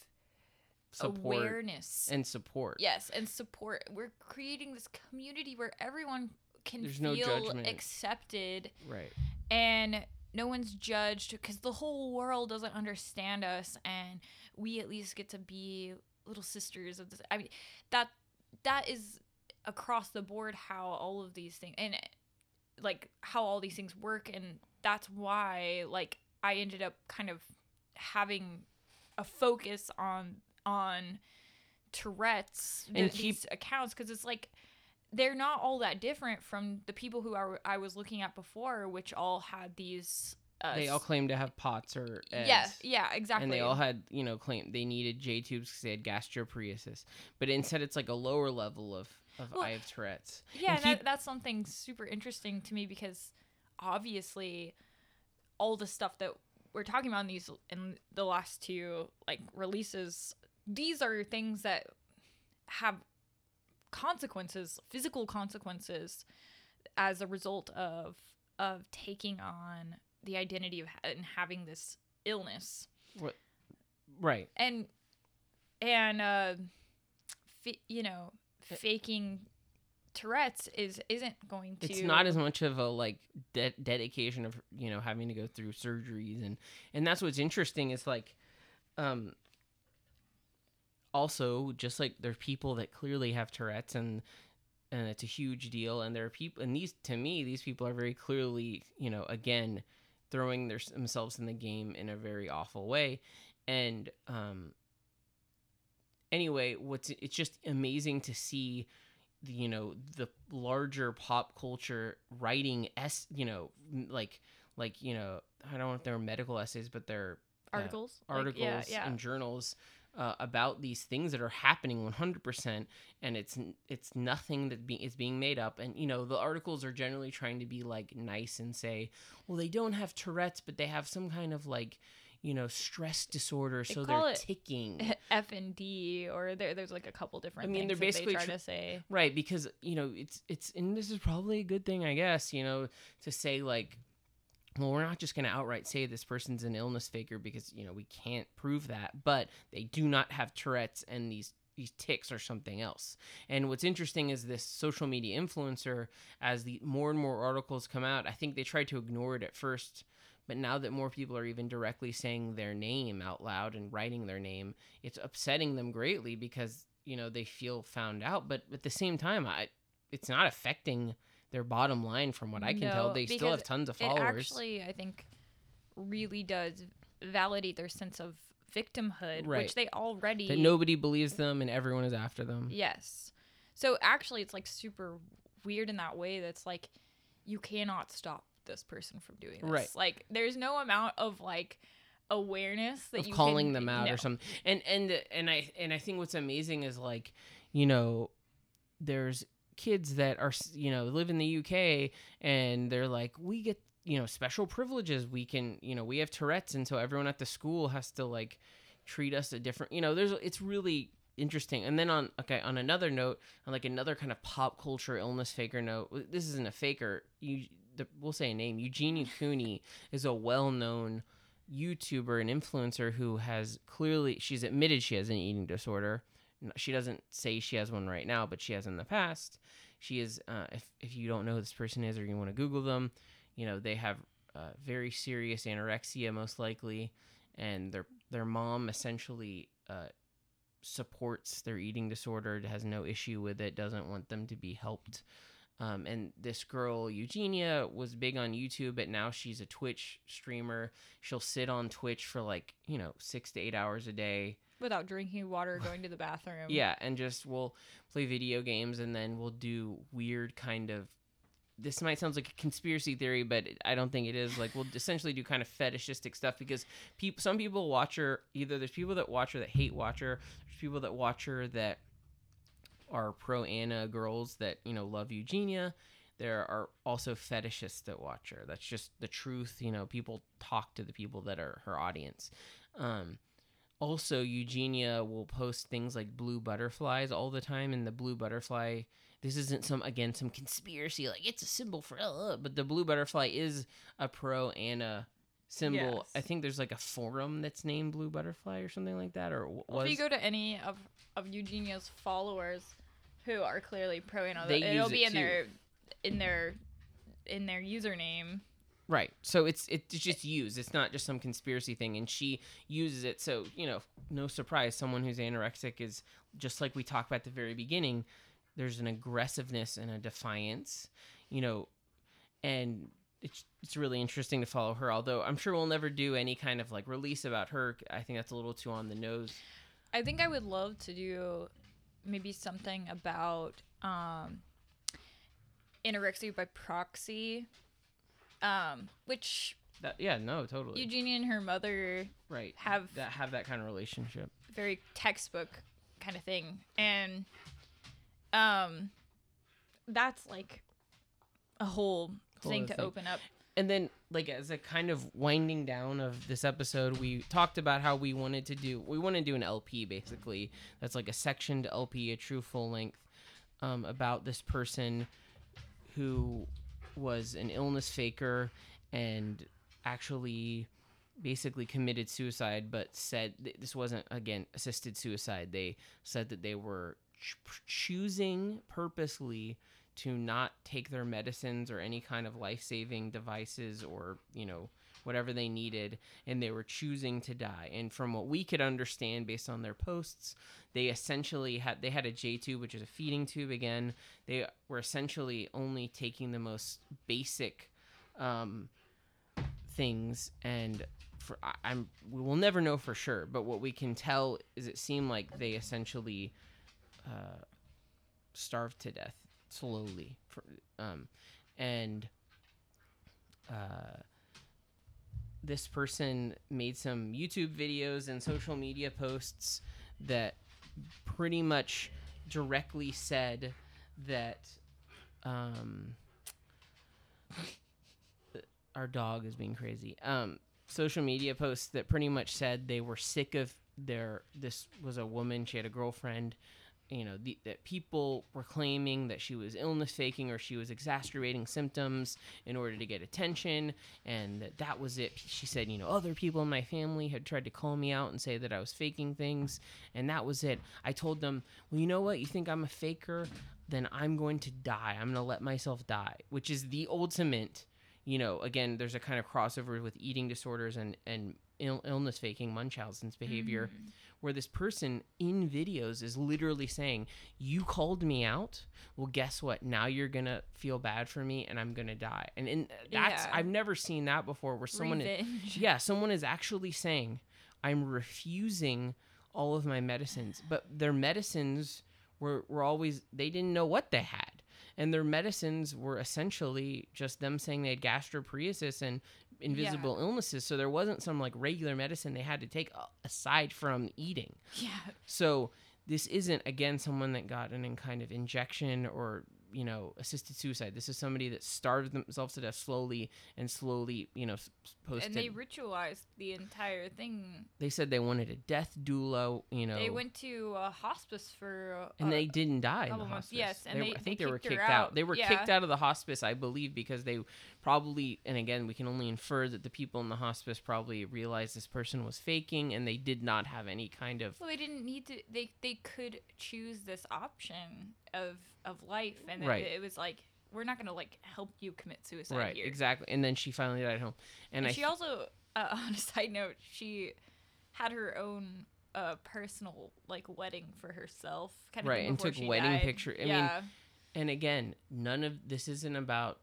Support awareness and support. Yes, and support. We're creating this community where everyone can There's no feel judgment. accepted Right. and no one's judged because the whole world doesn't understand us and we at least get to be little sisters of this i mean that that is across the board how all of these things and like how all these things work and that's why like i ended up kind of having a focus on on tourette's And th- these accounts because it's like they're not all that different from the people who I, I was looking at before, which all had these. Uh, They all s- claim to have POTS or EDS. yeah, yeah, exactly. And they all had, you know, claim they needed J tubes because they had gastroparesis. But instead, it's like a lower level of, of Well, I have Tourette's. yeah, that, that's something super interesting to me because obviously all the stuff that we're talking about in these in the last two like releases, these are things that have consequences, physical consequences, as a result of of taking on the identity of ha- and having this illness. right. and and uh you know faking tourette's is isn't going to It's not as much of a like de- dedication of you know having to go through surgeries and and that's what's interesting is like, um. Also, just like there's people that clearly have Tourette's and and it's a huge deal and there are people and these to me these people are very clearly you know again throwing their, themselves in the game in a very awful way and um anyway what's it's just amazing to see the, you know the larger pop culture writing s you know like like you know i don't know if they're medical essays but they're uh, articles Like, articles yeah, yeah. and journals uh, about these things that are happening 100% and it's it's nothing that be, is being made up and you know the articles are generally trying to be like nice and say well they don't have tourette's but they have some kind of like you know stress disorder They so they're ticking (laughs) f and d or there, there's like a couple different I mean, they're basically they try tr- to say Right, because you know it's it's and this is probably a good thing, I guess. You know, to say like, well, we're not just going to outright say this person's an illness faker because you know we can't prove that, but they do not have Tourette's and these these tics or something else. And what's interesting is this social media influencer, as the more and more articles come out, I think they tried to ignore it at first. But now that more people are even directly saying their name out loud and writing their name, it's upsetting them greatly because you know they feel found out. But at the same time, I it's not affecting their bottom line from what I can tell. They still have tons of it followers. actually i think really does validate their sense of victimhood Right. which they already that nobody believes them and everyone is after them. Yes. So actually, it's like super weird in that way. That's like you cannot stop this person from doing this. Right. Like there's no amount of like awareness that of you calling can- them out no. or something. And and and I and I think what's amazing is like, you know, there's kids that are you know live in the UK and they're like we get you know special privileges. We can you know we have Tourette's and so everyone at the school has to like treat us a different. You know, there's it's really interesting. And then on okay on another note, on like another kind of pop culture illness faker note, this isn't a faker. You we'll say a name. Eugenia Cooney is a well-known YouTuber and influencer who has clearly she's admitted she has an eating disorder. She doesn't say she has one right now, but she has in the past. She is uh, if if you don't know who this person is or you want to Google them, you know they have uh, very serious anorexia most likely, and their their mom essentially uh, supports their eating disorder, has no issue with it, doesn't want them to be helped. Um, and this girl Eugenia was big on YouTube, but now she's a Twitch streamer. She'll sit on Twitch for like you know six to eight hours a day. without drinking water, going to the bathroom. Yeah, and just we'll play video games, and then we'll do weird kind of this might sound like a conspiracy theory, but I don't think it is. Like we'll essentially do kind of fetishistic stuff because people, some people watch her. Either there's people that watch her that hate watch her. There's people that watch her that are pro ana girls that you know love Eugenia. There are also fetishists that watch her. That's just the truth. You know, people talk to the people that are her audience. Um, also, Eugenia will post things like blue butterflies all the time, and the blue butterfly. This isn't some again some conspiracy like it's a symbol for, uh, but the blue butterfly is a pro ana symbol. Yes. I think there's like a forum that's named Blue Butterfly or something like that, or w- Well, if you go to any of of Eugenia's followers who are clearly pro ana, They it'll be it in too. their in their in their username. Right. So it's it's just used. It's not just some conspiracy thing and she uses it so, you know, no surprise someone who's anorexic is just like we talked about at the very beginning, there's an aggressiveness and a defiance, you know, and it's it's really interesting to follow her although I'm sure we'll never do any kind of like release about her. I think that's a little too on the nose. I think I would love to do maybe something about um, anorexia by proxy, um, which That yeah, no, totally. Eugenia and her mother right. have that have that kind of relationship. very textbook kind of thing, and um, that's like a Whole thing to thing. open up. and then like as a kind of winding down of this episode we talked about how we wanted to do we want to do an lp basically that's like a sectioned lp a true full length um, about this person who was an illness faker and actually basically committed suicide but said th- this wasn't again assisted suicide they said that they were ch- choosing purposely to not take their medicines or any kind of life-saving devices or you know whatever they needed and they were choosing to die. And from what we could understand based on their posts they essentially had they had a j tube which is a feeding tube again. They were essentially only taking the most basic um, things and for I, i'm we will never know for sure but what we can tell is it seemed like they essentially uh, starved to death slowly for, um, and uh, this person made some youtube videos and social media posts that pretty much directly said that um, our dog is being crazy. Um, social media posts that pretty much said they were sick of their. This was a woman. She had a girlfriend. You know the, that people were claiming that she was illness faking or she was exacerbating symptoms in order to get attention, and that that was it. She said, you know, other people in my family had tried to call me out and say that I was faking things, and that was it. I told them, well, you know what? You think I'm a faker? Then I'm going to die. I'm going to let myself die, which is the ultimate you know, again, there's a kind of crossover with eating disorders and and Ill- illness faking Munchausen's behavior, mm-hmm. where this person in videos is literally saying, "You called me out. Well, guess what? Now you're gonna feel bad for me, and I'm gonna die." And in that's Yeah. I've never seen that before, where someone, Revenge. yeah, someone is actually saying, "I'm refusing all of my medicines," but their medicines were were always they didn't know what they had and their medicines were essentially just them saying they had gastroparesis and invisible illnesses so there wasn't some like regular medicine they had to take uh, aside from eating Yeah. so this isn't again someone that got an in kind of injection or you know assisted suicide this is somebody that starved themselves to death slowly and slowly you know posted And they ritualized the entire thing. they said they wanted a death doula you know They went to a hospice for. Uh, and they didn't die in the hospice. yes, and were- they- I think they they, were kicked kicked out. out, They were yeah. kicked out of the hospice, I believe, because they probably, and again, we can only infer that the people in the hospice probably realized this person was faking, and they did not have any kind of Well, they didn't need to. They they could choose this option of of life, and it- Right. it, was like we're not gonna like help you commit suicide right, here. exactly. And then she finally died at home, and, And I she also, uh, (laughs) on a side note, she had her own uh, personal like wedding for herself, kind of Right, and took wedding died. picture- I mean, yeah, and again, none of this isn't about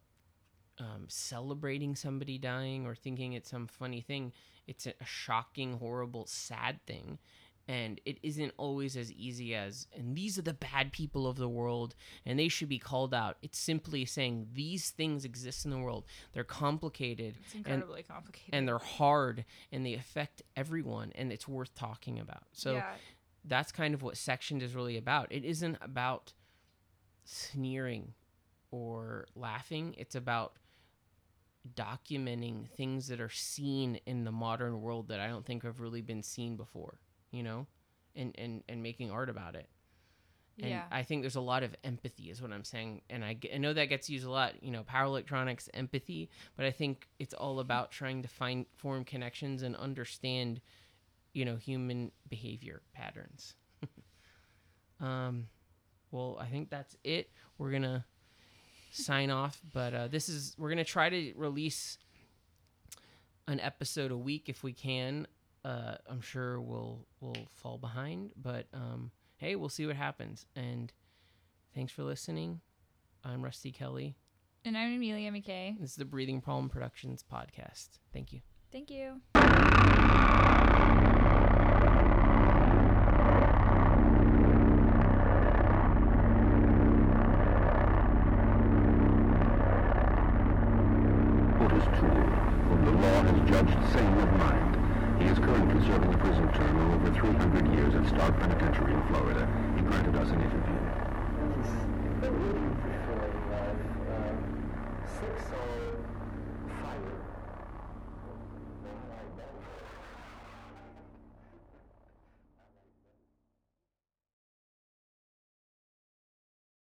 um, celebrating somebody dying or thinking it's some funny thing. It's a, a shocking, horrible, sad thing, and it isn't always as easy as and these are the bad people of the world and they should be called out. It's simply saying these things exist in the world. They're complicated It's incredibly complicated. and they're hard and they affect everyone and it's worth talking about. So yeah, that's kind of what sectioned is really about. It isn't about sneering or laughing. It's about documenting things that are seen in the modern world that i don't think have really been seen before you know and and, and making art about it and yeah. I think there's a lot of empathy, is what I'm saying. And I I know that gets used a lot, you know, power electronics, empathy, but I think it's all (laughs) about trying to find, form connections and understand, you know, human behavior patterns. (laughs) um, well, I think that's it. We're going to sign (laughs) off, but uh, this is, we're going to try to release an episode a week if we can. Uh, I'm sure we'll, we'll fall behind, but, um, hey, we'll see what happens. And thanks for listening. I'm Rusty Kelly. and I'm Amelia McKay. This is the Breathing Problem Productions podcast. Thank you. Thank you.